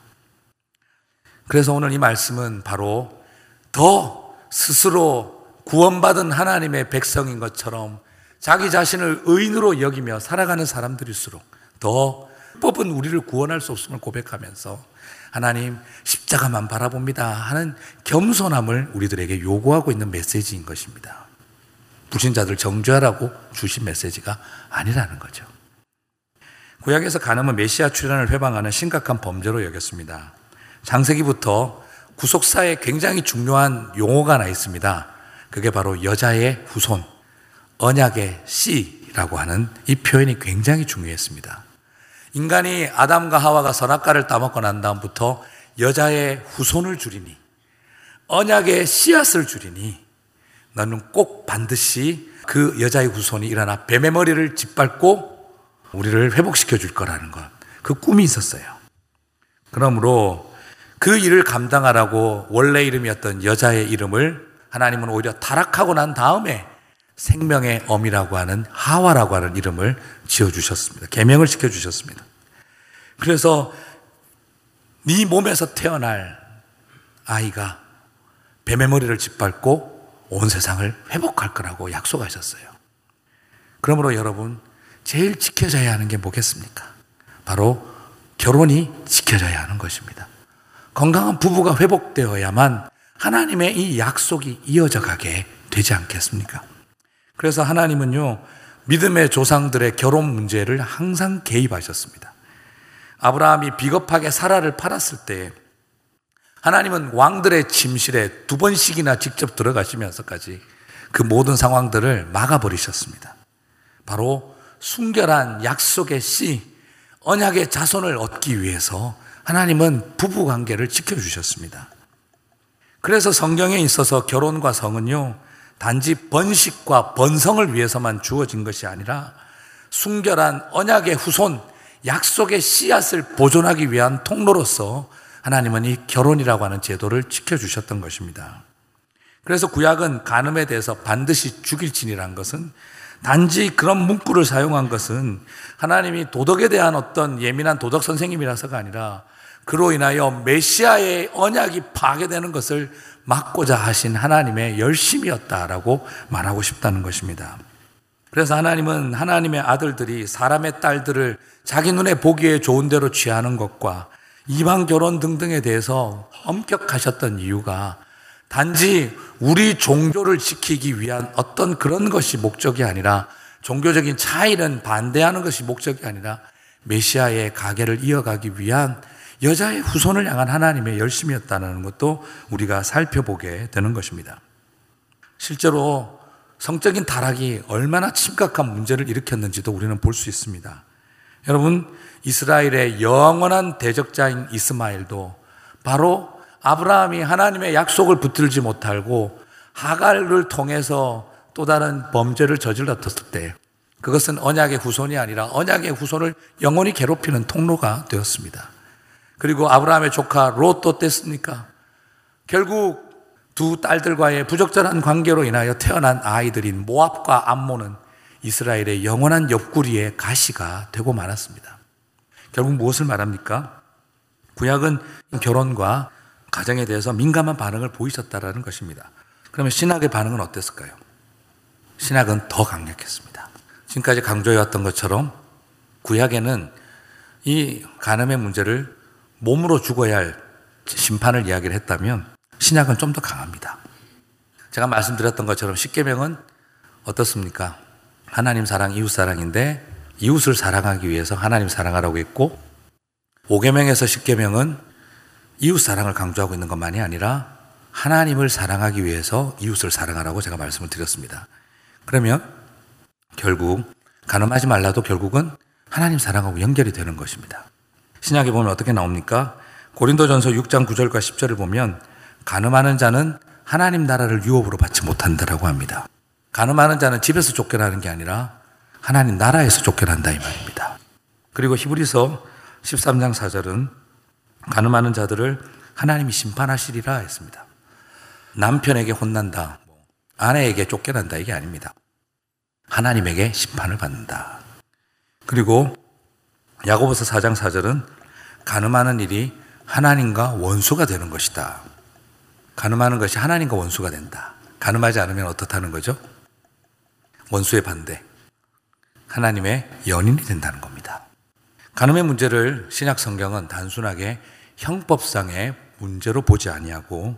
그래서 오늘 이 말씀은 바로 더 스스로 구원받은 하나님의 백성인 것처럼 자기 자신을 의인으로 여기며 살아가는 사람들일수록 더 법은 우리를 구원할 수 없음을 고백하면서 하나님 십자가만 바라봅니다 하는 겸손함을 우리들에게 요구하고 있는 메시지인 것입니다. 불신자들 정죄하라고 주신 메시지가 아니라는 거죠. 구약에서 간음은 메시아 출현을 회방하는 심각한 범죄로 여겼습니다. 장세기부터 구속사에 굉장히 중요한 용어가 하나 있습니다. 그게 바로 여자의 후손, 언약의 씨라고 하는 이 표현이 굉장히 중요했습니다. 인간이 아담과 하와가 선악과를 따먹고 난 다음부터 여자의 후손을 줄이니 언약의 씨앗을 줄이니 너는 꼭 반드시 그 여자의 후손이 일어나 뱀의 머리를 짓밟고 우리를 회복시켜 줄 거라는 것. 그 꿈이 있었어요. 그러므로 그 일을 감당하라고 원래 이름이었던 여자의 이름을 하나님은 오히려 타락하고 난 다음에 생명의 어미라고 하는 하와라고 하는 이름을 지어 주셨습니다. 계명을 시켜 주셨습니다. 그래서 네 몸에서 태어날 아이가 뱀의 머리를 짓밟고 온 세상을 회복할 거라고 약속하셨어요. 그러므로 여러분 제일 지켜져야 하는 게 뭐겠습니까? 바로 결혼이 지켜져야 하는 것입니다. 건강한 부부가 회복되어야만 하나님의 이 약속이 이어져 가게 되지 않겠습니까? 그래서 하나님은요, 믿음의 조상들의 결혼 문제를 항상 개입하셨습니다. 아브라함이 비겁하게 사라를 팔았을 때 하나님은 왕들의 침실에 두 번씩이나 직접 들어가시면서까지 그 모든 상황들을 막아버리셨습니다. 바로 순결한 약속의 씨, 언약의 자손을 얻기 위해서 하나님은 부부 관계를 지켜주셨습니다. 그래서 성경에 있어서 결혼과 성은요, 단지 번식과 번성을 위해서만 주어진 것이 아니라 순결한 언약의 후손, 약속의 씨앗을 보존하기 위한 통로로서 하나님은 이 결혼이라고 하는 제도를 지켜주셨던 것입니다. 그래서 구약은 간음에 대해서 반드시 죽일 진이란 것은 단지 그런 문구를 사용한 것은 하나님이 도덕에 대한 어떤 예민한 도덕 선생님이라서가 아니라 그로 인하여 메시아의 언약이 파괴되는 것을 막고자 하신 하나님의 열심이었다라고 말하고 싶다는 것입니다. 그래서 하나님은 하나님의 아들들이 사람의 딸들을 자기 눈에 보기에 좋은 대로 취하는 것과 이방 결혼 등등에 대해서 엄격하셨던 이유가 단지 우리 종교를 지키기 위한 어떤 그런 것이 목적이 아니라 종교적인 차이는 반대하는 것이 목적이 아니라 메시아의 가계를 이어가기 위한 여자의 후손을 향한 하나님의 열심이었다는 것도 우리가 살펴보게 되는 것입니다. 실제로 성적인 타락이 얼마나 심각한 문제를 일으켰는지도 우리는 볼 수 있습니다. 여러분, 이스라엘의 영원한 대적자인 이스마엘도 바로 아브라함이 하나님의 약속을 붙들지 못하고 하갈을 통해서 또 다른 범죄를 저질렀을 때 그것은 언약의 후손이 아니라 언약의 후손을 영원히 괴롭히는 통로가 되었습니다. 그리고 아브라함의 조카 롯도 어땠습니까? 결국 두 딸들과의 부적절한 관계로 인하여 태어난 아이들인 모압과 암모는 이스라엘의 영원한 옆구리의 가시가 되고 말았습니다. 결국 무엇을 말합니까? 구약은 결혼과 가정에 대해서 민감한 반응을 보이셨다라는 것입니다. 그러면 신학의 반응은 어땠을까요? 신학은 더 강력했습니다. 지금까지 강조해왔던 것처럼 구약에는 이 간음의 문제를 몸으로 죽어야 할 심판을 이야기를 했다면 신약은 좀 더 강합니다. 제가 말씀드렸던 것처럼 십계명은 어떻습니까? 하나님 사랑, 이웃 사랑인데 이웃을 사랑하기 위해서 하나님 사랑하라고 했고 5계명에서 10계명은 이웃 사랑을 강조하고 있는 것만이 아니라 하나님을 사랑하기 위해서 이웃을 사랑하라고 제가 말씀을 드렸습니다. 그러면 결국 가늠하지 말라도 결국은 하나님 사랑하고 연결이 되는 것입니다. 신약에 보면 어떻게 나옵니까? 고린도전서 6장 9절과 10절을 보면 가늠하는 자는 하나님 나라를 유업으로 받지 못한다라고 합니다. 가늠하는 자는 집에서 쫓겨나는 게 아니라 하나님 나라에서 쫓겨난다 이 말입니다. 그리고 히브리서 13장 4절은 가늠하는 자들을 하나님이 심판하시리라 했습니다. 남편에게 혼난다, 뭐 아내에게 쫓겨난다 이게 아닙니다. 하나님에게 심판을 받는다. 그리고 야고보서 4장 4절은 가늠하는 일이 하나님과 원수가 되는 것이다. 가늠하는 것이 하나님과 원수가 된다. 가늠하지 않으면 어떻다는 거죠? 원수의 반대. 하나님의 연인이 된다는 겁니다. 간음의 문제를 신약 성경은 단순하게 형법상의 문제로 보지 아니하고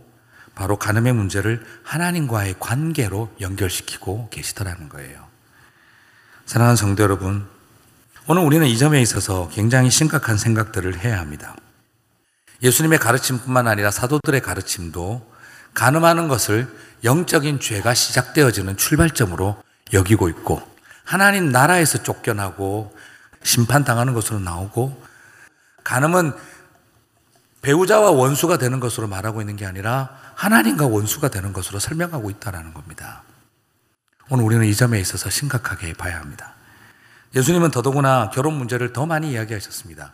바로 간음의 문제를 하나님과의 관계로 연결시키고 계시더라는 거예요. 사랑하는 성도 여러분, 오늘 우리는 이 점에 있어서 굉장히 심각한 생각들을 해야 합니다. 예수님의 가르침뿐만 아니라 사도들의 가르침도 간음하는 것을 영적인 죄가 시작되어지는 출발점으로 여기고 있고 하나님 나라에서 쫓겨나고 심판당하는 것으로 나오고 간음은 배우자와 원수가 되는 것으로 말하고 있는 게 아니라 하나님과 원수가 되는 것으로 설명하고 있다는 겁니다. 오늘 우리는 이 점에 있어서 심각하게 봐야 합니다. 예수님은 더더구나 결혼 문제를 더 많이 이야기하셨습니다.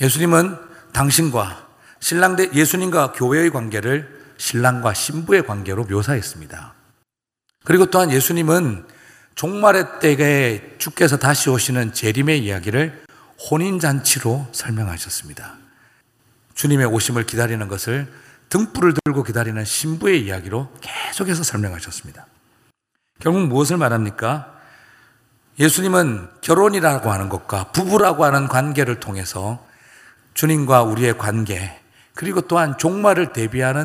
예수님은 당신과 신랑 대 예수님과 교회의 관계를 신랑과 신부의 관계로 묘사했습니다. 그리고 또한 예수님은 종말의 때에 주께서 다시 오시는 재림의 이야기를 혼인잔치로 설명하셨습니다. 주님의 오심을 기다리는 것을 등불을 들고 기다리는 신부의 이야기로 계속해서 설명하셨습니다. 결국 무엇을 말합니까? 예수님은 결혼이라고 하는 것과 부부라고 하는 관계를 통해서 주님과 우리의 관계, 그리고 또한 종말을 대비하는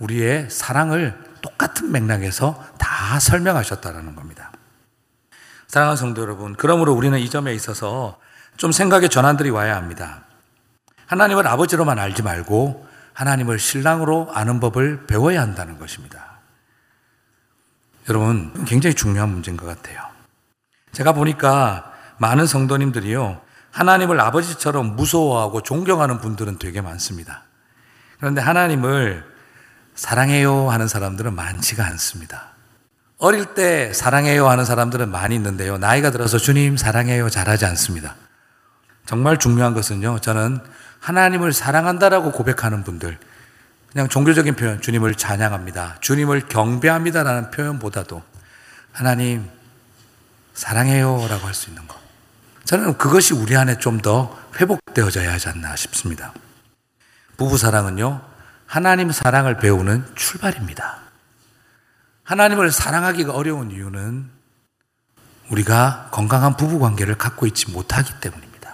우리의 사랑을 똑같은 맥락에서 다 설명하셨다는 겁니다. 사랑하는 성도 여러분, 그러므로 우리는 이 점에 있어서 좀 생각의 전환들이 와야 합니다. 하나님을 아버지로만 알지 말고 하나님을 신랑으로 아는 법을 배워야 한다는 것입니다. 여러분, 굉장히 중요한 문제인 것 같아요. 제가 보니까 많은 성도님들이요, 하나님을 아버지처럼 무서워하고 존경하는 분들은 되게 많습니다. 그런데 하나님을 사랑해요 하는 사람들은 많지가 않습니다. 어릴 때 사랑해요 하는 사람들은 많이 있는데요. 나이가 들어서 주님 사랑해요 잘하지 않습니다. 정말 중요한 것은요. 저는 하나님을 사랑한다라고 고백하는 분들, 그냥 종교적인 표현, 주님을 찬양합니다. 주님을 경배합니다라는 표현보다도 하나님 사랑해요 라고 할 수 있는 것. 저는 그것이 우리 안에 좀 더 회복되어져야 하지 않나 싶습니다. 부부 사랑은요, 하나님 사랑을 배우는 출발입니다. 하나님을 사랑하기가 어려운 이유는 우리가 건강한 부부 관계를 갖고 있지 못하기 때문입니다.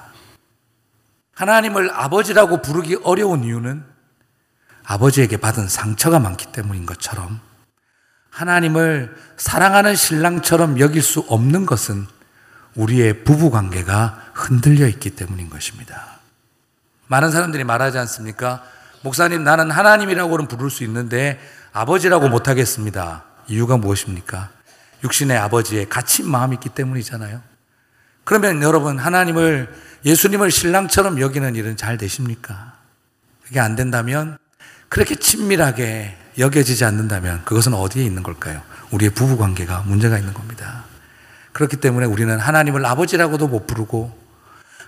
하나님을 아버지라고 부르기 어려운 이유는 아버지에게 받은 상처가 많기 때문인 것처럼 하나님을 사랑하는 신랑처럼 여길 수 없는 것은 우리의 부부 관계가 흔들려 있기 때문인 것입니다. 많은 사람들이 말하지 않습니까? 목사님, 나는 하나님이라고는 부를 수 있는데 아버지라고 못하겠습니다. 이유가 무엇입니까? 육신의 아버지의 갇힌 마음이 있기 때문이잖아요. 그러면 여러분, 하나님을 예수님을 신랑처럼 여기는 일은 잘 되십니까? 그게 안 된다면 그렇게 친밀하게 여겨지지 않는다면 그것은 어디에 있는 걸까요? 우리의 부부 관계가 문제가 있는 겁니다. 그렇기 때문에 우리는 하나님을 아버지라고도 못 부르고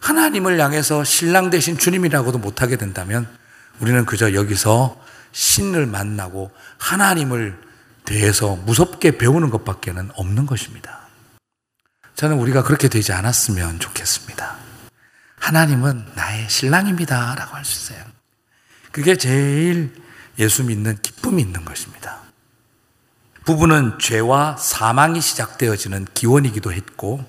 하나님을 향해서 신랑 대신 주님이라고도 못하게 된다면 우리는 그저 여기서 신을 만나고 하나님을 대해서 무섭게 배우는 것밖에는 없는 것입니다. 저는 우리가 그렇게 되지 않았으면 좋겠습니다. 하나님은 나의 신랑입니다. 라고 할 수 있어요. 그게 제일 예수 믿는 기쁨이 있는 것입니다. 부부는 죄와 사망이 시작되어지는 기원이기도 했고,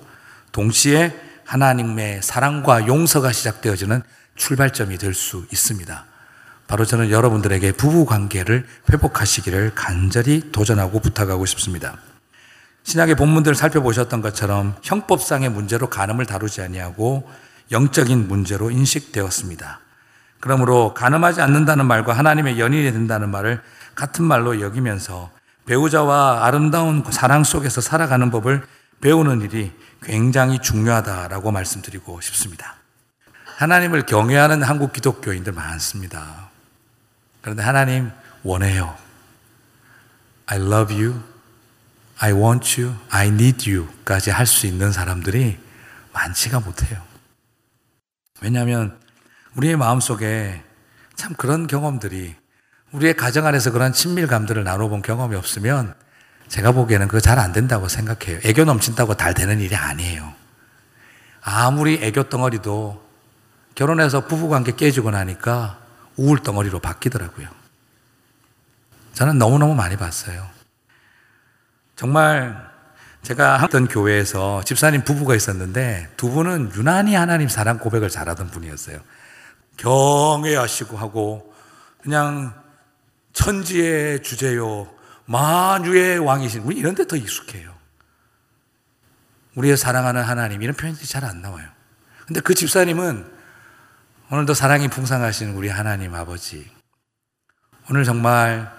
동시에 하나님의 사랑과 용서가 시작되어지는 출발점이 될 수 있습니다. 바로 저는 여러분들에게 부부 관계를 회복하시기를 간절히 도전하고 부탁하고 싶습니다. 신약의 본문들을 살펴보셨던 것처럼 형법상의 문제로 간음을 다루지 아니하고 영적인 문제로 인식되었습니다. 그러므로 가늠하지 않는다는 말과 하나님의 연인이 된다는 말을 같은 말로 여기면서 배우자와 아름다운 사랑 속에서 살아가는 법을 배우는 일이 굉장히 중요하다라고 말씀드리고 싶습니다. 하나님을 경외하는 한국 기독교인들 많습니다. 그런데 하나님 원해요. I love you. I want you. I need you. 까지 할 수 있는 사람들이 많지가 못해요. 왜냐하면 우리의 마음속에 참 그런 경험들이 우리의 가정 안에서 그런 친밀감들을 나눠본 경험이 없으면 제가 보기에는 그거 잘 안 된다고 생각해요. 애교 넘친다고 잘 되는 일이 아니에요. 아무리 애교 덩어리도 결혼해서 부부관계 깨지고 나니까 우울 덩어리로 바뀌더라고요. 저는 너무너무 많이 봤어요. 정말 제가 하던 교회에서 집사님 부부가 있었는데 두 분은 유난히 하나님 사랑 고백을 잘하던 분이었어요. 경외하시고 하고 그냥 천지의 주제요 만유의 왕이신 우리 이런 데 더 익숙해요. 우리의 사랑하는 하나님 이런 표현들이 잘 안 나와요. 근데 그 집사님은 오늘도 사랑이 풍성하신 우리 하나님 아버지 오늘 정말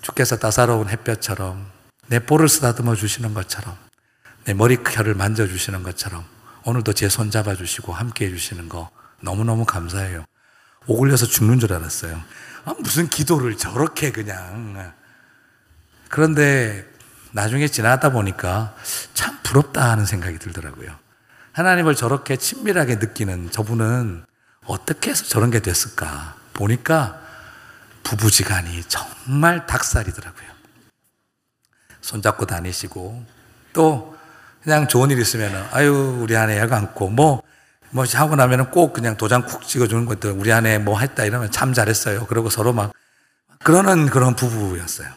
주께서 따사로운 햇볕처럼 내 볼을 쓰다듬어 주시는 것처럼 내 머리결을 만져 주시는 것처럼 오늘도 제 손 잡아 주시고 함께 해 주시는 거 너무너무 감사해요. 오글려서 죽는 줄 알았어요. 아, 무슨 기도를 저렇게 그냥. 그런데 나중에 지나다 보니까 참 부럽다 하는 생각이 들더라고요. 하나님을 저렇게 친밀하게 느끼는 저분은 어떻게 해서 저런 게 됐을까? 보니까 부부지간이 정말 닭살이더라고요. 손잡고 다니시고 또 그냥 좋은 일 있으면 아유 우리 아내 약 안고 뭐 뭐 하고 나면은 꼭 그냥 도장 쿡 찍어주는 것들 우리 안에 뭐 했다 이러면 참 잘했어요. 그러고 서로 막 그러는 그런 부부였어요.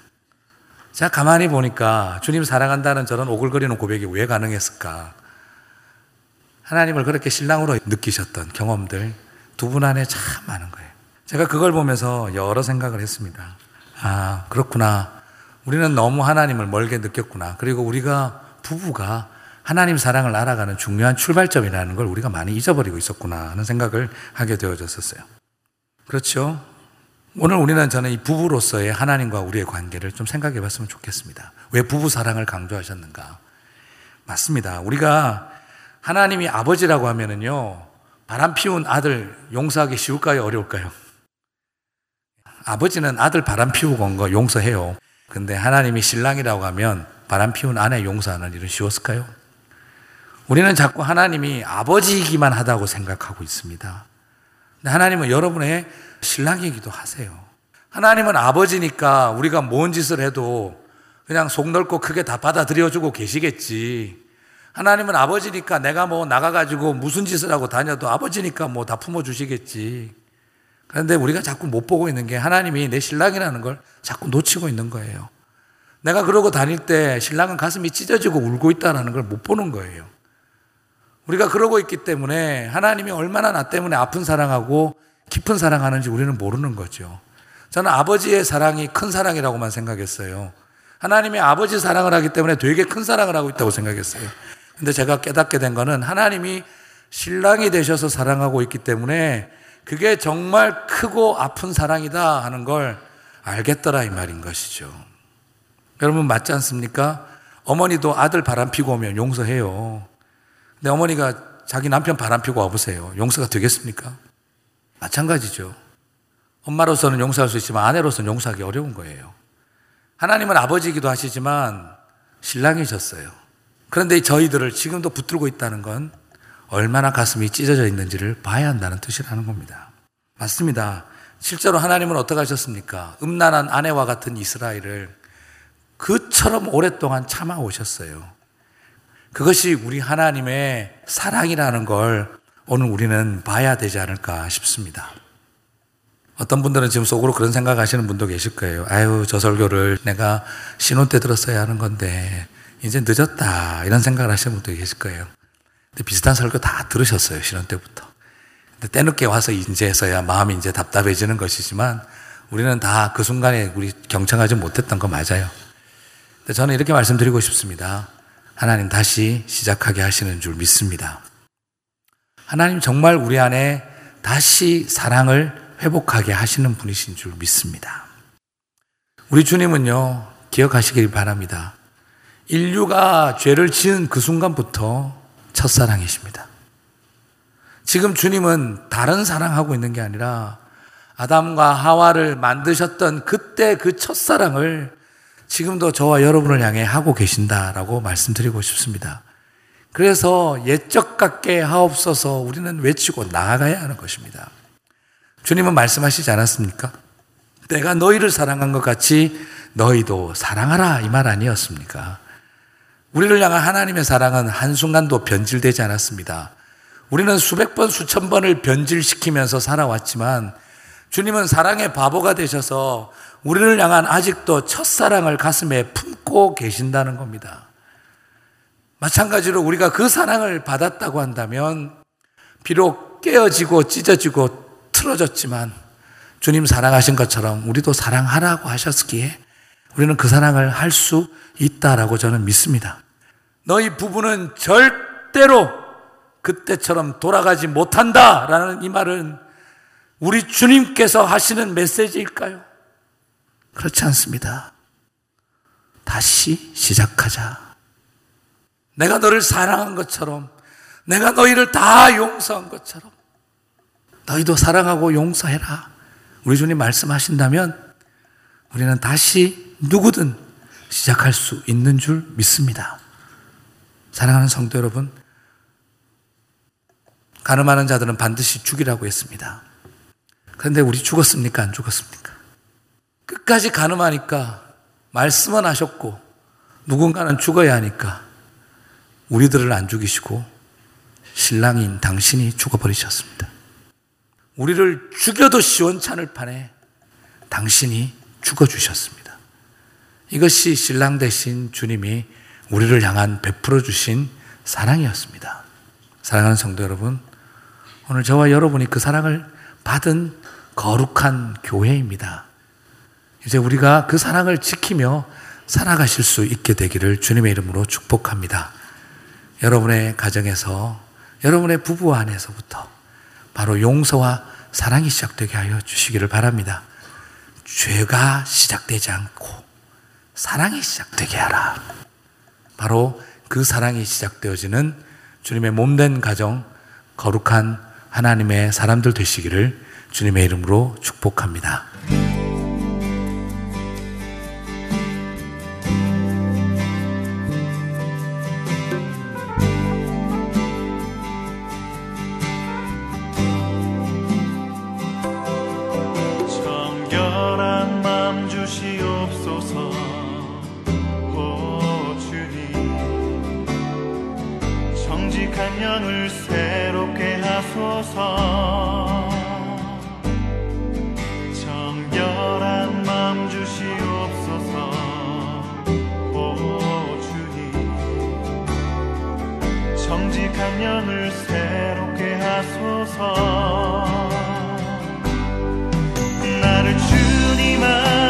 제가 가만히 보니까 주님 사랑한다는 저런 오글거리는 고백이 왜 가능했을까? 하나님을 그렇게 신랑으로 느끼셨던 경험들 두 분 안에 참 많은 거예요. 제가 그걸 보면서 여러 생각을 했습니다. 아, 그렇구나. 우리는 너무 하나님을 멀게 느꼈구나. 그리고 우리가 부부가 하나님 사랑을 알아가는 중요한 출발점이라는 걸 우리가 많이 잊어버리고 있었구나 하는 생각을 하게 되어졌었어요. 그렇죠? 오늘 우리는 저는 이 부부로서의 하나님과 우리의 관계를 좀 생각해 봤으면 좋겠습니다. 왜 부부 사랑을 강조하셨는가? 맞습니다. 우리가 하나님이 아버지라고 하면은요, 바람 피운 아들 용서하기 쉬울까요? 어려울까요? 아버지는 아들 바람 피우고 온 거 용서해요. 근데 하나님이 신랑이라고 하면 바람 피운 아내 용서하는 일은 쉬웠을까요? 우리는 자꾸 하나님이 아버지이기만 하다고 생각하고 있습니다. 근데 하나님은 여러분의 신랑이기도 하세요. 하나님은 아버지니까 우리가 뭔 짓을 해도 그냥 속 넓고 크게 다 받아들여주고 계시겠지. 하나님은 아버지니까 내가 뭐 나가가지고 무슨 짓을 하고 다녀도 아버지니까 뭐 다 품어주시겠지. 그런데 우리가 자꾸 못 보고 있는 게 하나님이 내 신랑이라는 걸 자꾸 놓치고 있는 거예요. 내가 그러고 다닐 때 신랑은 가슴이 찢어지고 울고 있다는 걸 못 보는 거예요. 우리가 그러고 있기 때문에 하나님이 얼마나 나 때문에 아픈 사랑하고 깊은 사랑하는지 우리는 모르는 거죠. 저는 아버지의 사랑이 큰 사랑이라고만 생각했어요. 하나님이 아버지 사랑을 하기 때문에 되게 큰 사랑을 하고 있다고 생각했어요. 근데 제가 깨닫게 된 거는 하나님이 신랑이 되셔서 사랑하고 있기 때문에 그게 정말 크고 아픈 사랑이다 하는 걸 알겠더라 이 말인 것이죠. 여러분 맞지 않습니까? 어머니도 아들 바람 피고 오면 용서해요. 내 어머니가 자기 남편 바람 피고 와보세요. 용서가 되겠습니까? 마찬가지죠. 엄마로서는 용서할 수 있지만 아내로서는 용서하기 어려운 거예요. 하나님은 아버지이기도 하시지만 신랑이셨어요. 그런데 저희들을 지금도 붙들고 있다는 건 얼마나 가슴이 찢어져 있는지를 봐야 한다는 뜻이라는 겁니다. 맞습니다. 실제로 하나님은 어떻게 하셨습니까? 음란한 아내와 같은 이스라엘을 그처럼 오랫동안 참아 오셨어요. 그것이 우리 하나님의 사랑이라는 걸 오늘 우리는 봐야 되지 않을까 싶습니다. 어떤 분들은 지금 속으로 그런 생각 하시는 분도 계실 거예요. 아유, 저 설교를 내가 신혼 때 들었어야 하는 건데, 이제 늦었다. 이런 생각을 하시는 분도 계실 거예요. 근데 비슷한 설교 다 들으셨어요. 신혼 때부터. 근데 때늦게 와서 이제서야 마음이 이제 답답해지는 것이지만, 우리는 다 그 순간에 우리 경청하지 못했던 거 맞아요. 근데 저는 이렇게 말씀드리고 싶습니다. 하나님 다시 시작하게 하시는 줄 믿습니다. 하나님 정말 우리 안에 다시 사랑을 회복하게 하시는 분이신 줄 믿습니다. 우리 주님은요, 기억하시길 바랍니다. 인류가 죄를 지은 그 순간부터 첫사랑이십니다. 지금 주님은 다른 사랑하고 있는 게 아니라 아담과 하와를 만드셨던 그때 그 첫사랑을 지금도 저와 여러분을 향해 하고 계신다라고 말씀드리고 싶습니다. 그래서 옛적 같게 하옵소서 우리는 외치고 나아가야 하는 것입니다. 주님은 말씀하시지 않았습니까? 내가 너희를 사랑한 것 같이 너희도 사랑하라 이 말 아니었습니까? 우리를 향한 하나님의 사랑은 한순간도 변질되지 않았습니다. 우리는 수백 번, 수천 번을 변질시키면서 살아왔지만 주님은 사랑의 바보가 되셔서 우리를 향한 아직도 첫사랑을 가슴에 품고 계신다는 겁니다. 마찬가지로 우리가 그 사랑을 받았다고 한다면 비록 깨어지고 찢어지고 틀어졌지만 주님 사랑하신 것처럼 우리도 사랑하라고 하셨기에 우리는 그 사랑을 할 수 있다라고 저는 믿습니다. 너희 부부는 절대로 그때처럼 돌아가지 못한다 라는 이 말은 우리 주님께서 하시는 메시지일까요? 그렇지 않습니다. 다시 시작하자. 내가 너를 사랑한 것처럼, 내가 너희를 다 용서한 것처럼, 너희도 사랑하고 용서해라. 우리 주님 말씀하신다면, 우리는 다시 누구든 시작할 수 있는 줄 믿습니다. 사랑하는 성도 여러분, 가늠하는 자들은 반드시 죽이라고 했습니다. 그런데 우리 죽었습니까? 안 죽었습니까? 끝까지 가늠하니까 말씀은 하셨고 누군가는 죽어야 하니까 우리들을 안 죽이시고 신랑인 당신이 죽어버리셨습니다. 우리를 죽여도 시원찮을 판에 당신이 죽어주셨습니다. 이것이 신랑 대신 주님이 우리를 향한 베풀어 주신 사랑이었습니다. 사랑하는 성도 여러분, 오늘 저와 여러분이 그 사랑을 받은 거룩한 교회입니다. 이제 우리가 그 사랑을 지키며 살아가실 수 있게 되기를 주님의 이름으로 축복합니다. 여러분의 가정에서, 여러분의 부부 안에서부터 바로 용서와 사랑이 시작되게 하여 주시기를 바랍니다. 죄가 시작되지 않고 사랑이 시작되게 하라. 바로 그 사랑이 시작되어지는 주님의 몸된 가정, 거룩한 하나님의 사람들 되시기를 주님의 이름으로 축복합니다. 영을 새롭게 하소서. 나를 주님 앞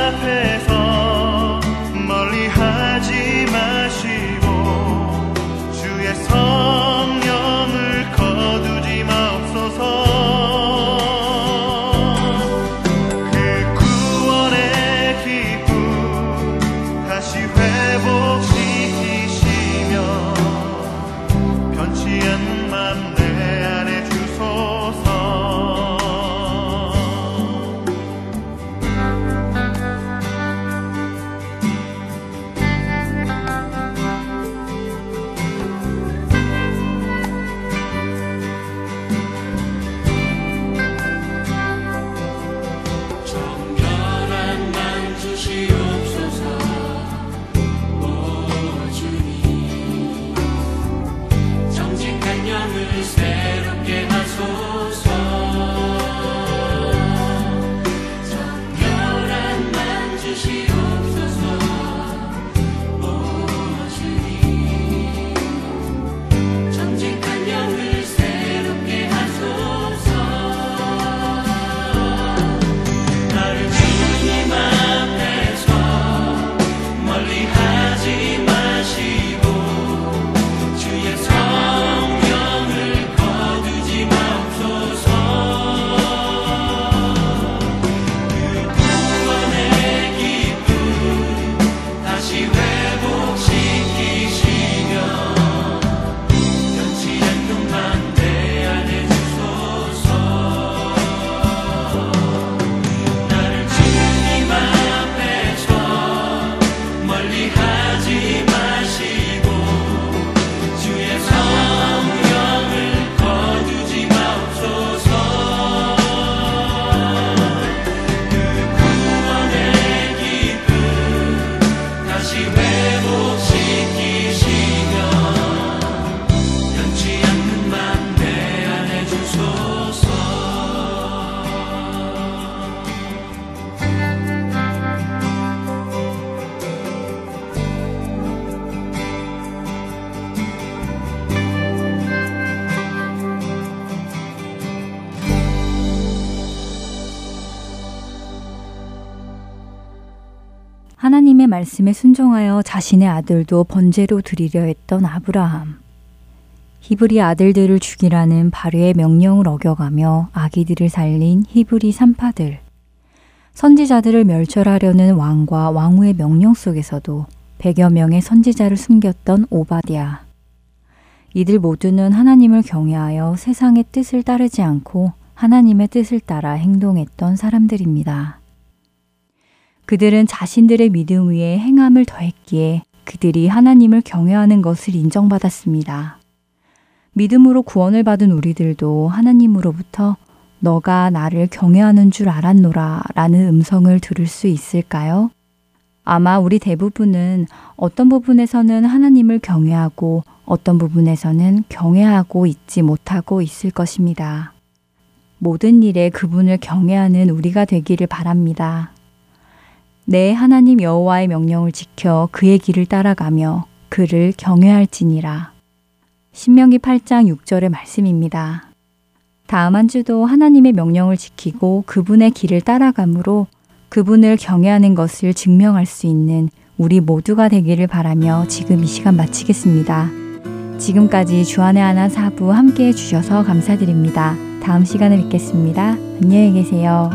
말씀에 순종하여 자신의 아들도 번제로 드리려 했던 아브라함. 히브리 아들들을 죽이라는 바로의 명령을 어겨가며 아기들을 살린 히브리 산파들. 선지자들을 멸절하려는 왕과 왕후의 명령 속에서도 100여 명의 선지자를 숨겼던 오바디아. 이들 모두는 하나님을 경외하여 세상의 뜻을 따르지 않고 하나님의 뜻을 따라 행동했던 사람들입니다. 그들은 자신들의 믿음 위에 행함을 더했기에 그들이 하나님을 경외하는 것을 인정받았습니다. 믿음으로 구원을 받은 우리들도 하나님으로부터 너가 나를 경외하는 줄 알았노라 라는 음성을 들을 수 있을까요? 아마 우리 대부분은 어떤 부분에서는 하나님을 경외하고 어떤 부분에서는 경외하고 있지 못하고 있을 것입니다. 모든 일에 그분을 경외하는 우리가 되기를 바랍니다. 내 하나님 여호와의 명령을 지켜 그의 길을 따라가며 그를 경외할지니라. 신명기 8장 6절의 말씀입니다. 다음 한 주도 하나님의 명령을 지키고 그분의 길을 따라감으로 그분을 경외하는 것을 증명할 수 있는 우리 모두가 되기를 바라며 지금 이 시간 마치겠습니다. 지금까지 주안의 하나 사부 함께 해주셔서 감사드립니다. 다음 시간에 뵙겠습니다. 안녕히 계세요.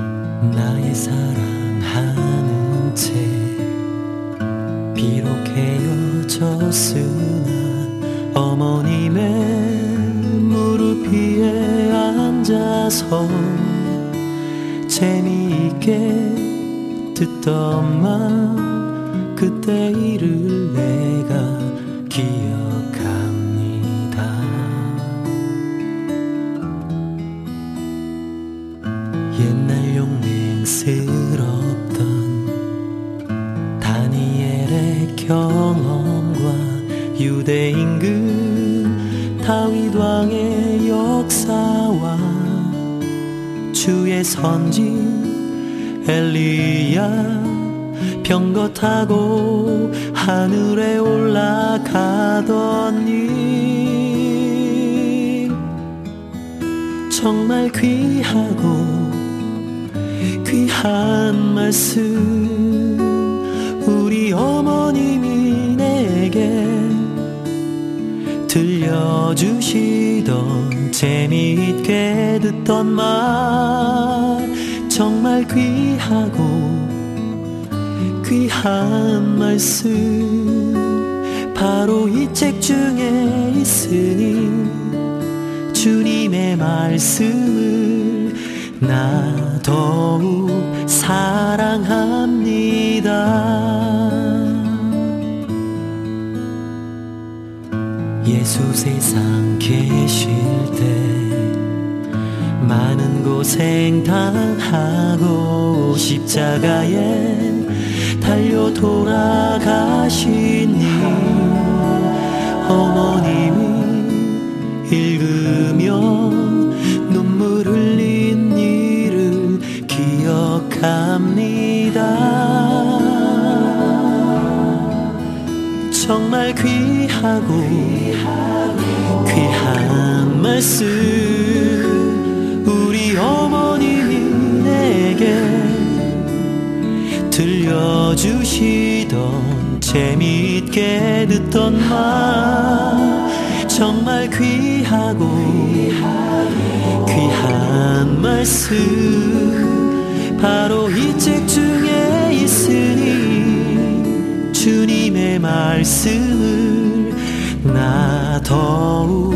비록 헤어졌으나 어머님의 무릎 위에 앉아서 재미있게 듣던 말 그때 일을 내가 기억 병거 타고 하늘에 올라가던 일. 정말 귀하고 귀한 말씀 우리 어머님이 내게 들려주시던 재미있게 듣던 말. 정말 귀하고 귀 한 말씀 바로 이 책 중에 있으니 주님의 말씀을 나 더욱 사랑합니다. 예수 세상 계실 때 많은 고생 당하고 십자가에 달려 돌아가신 일 어머님이 읽으며 눈물 흘린 일을 기억합니다. 정말 귀하고 귀한 말씀 들려주시던 재미있게 듣던 말. 정말 귀하고 귀한 말씀. 바로 이 책 중에 있으니 주님의 말씀을 나 더욱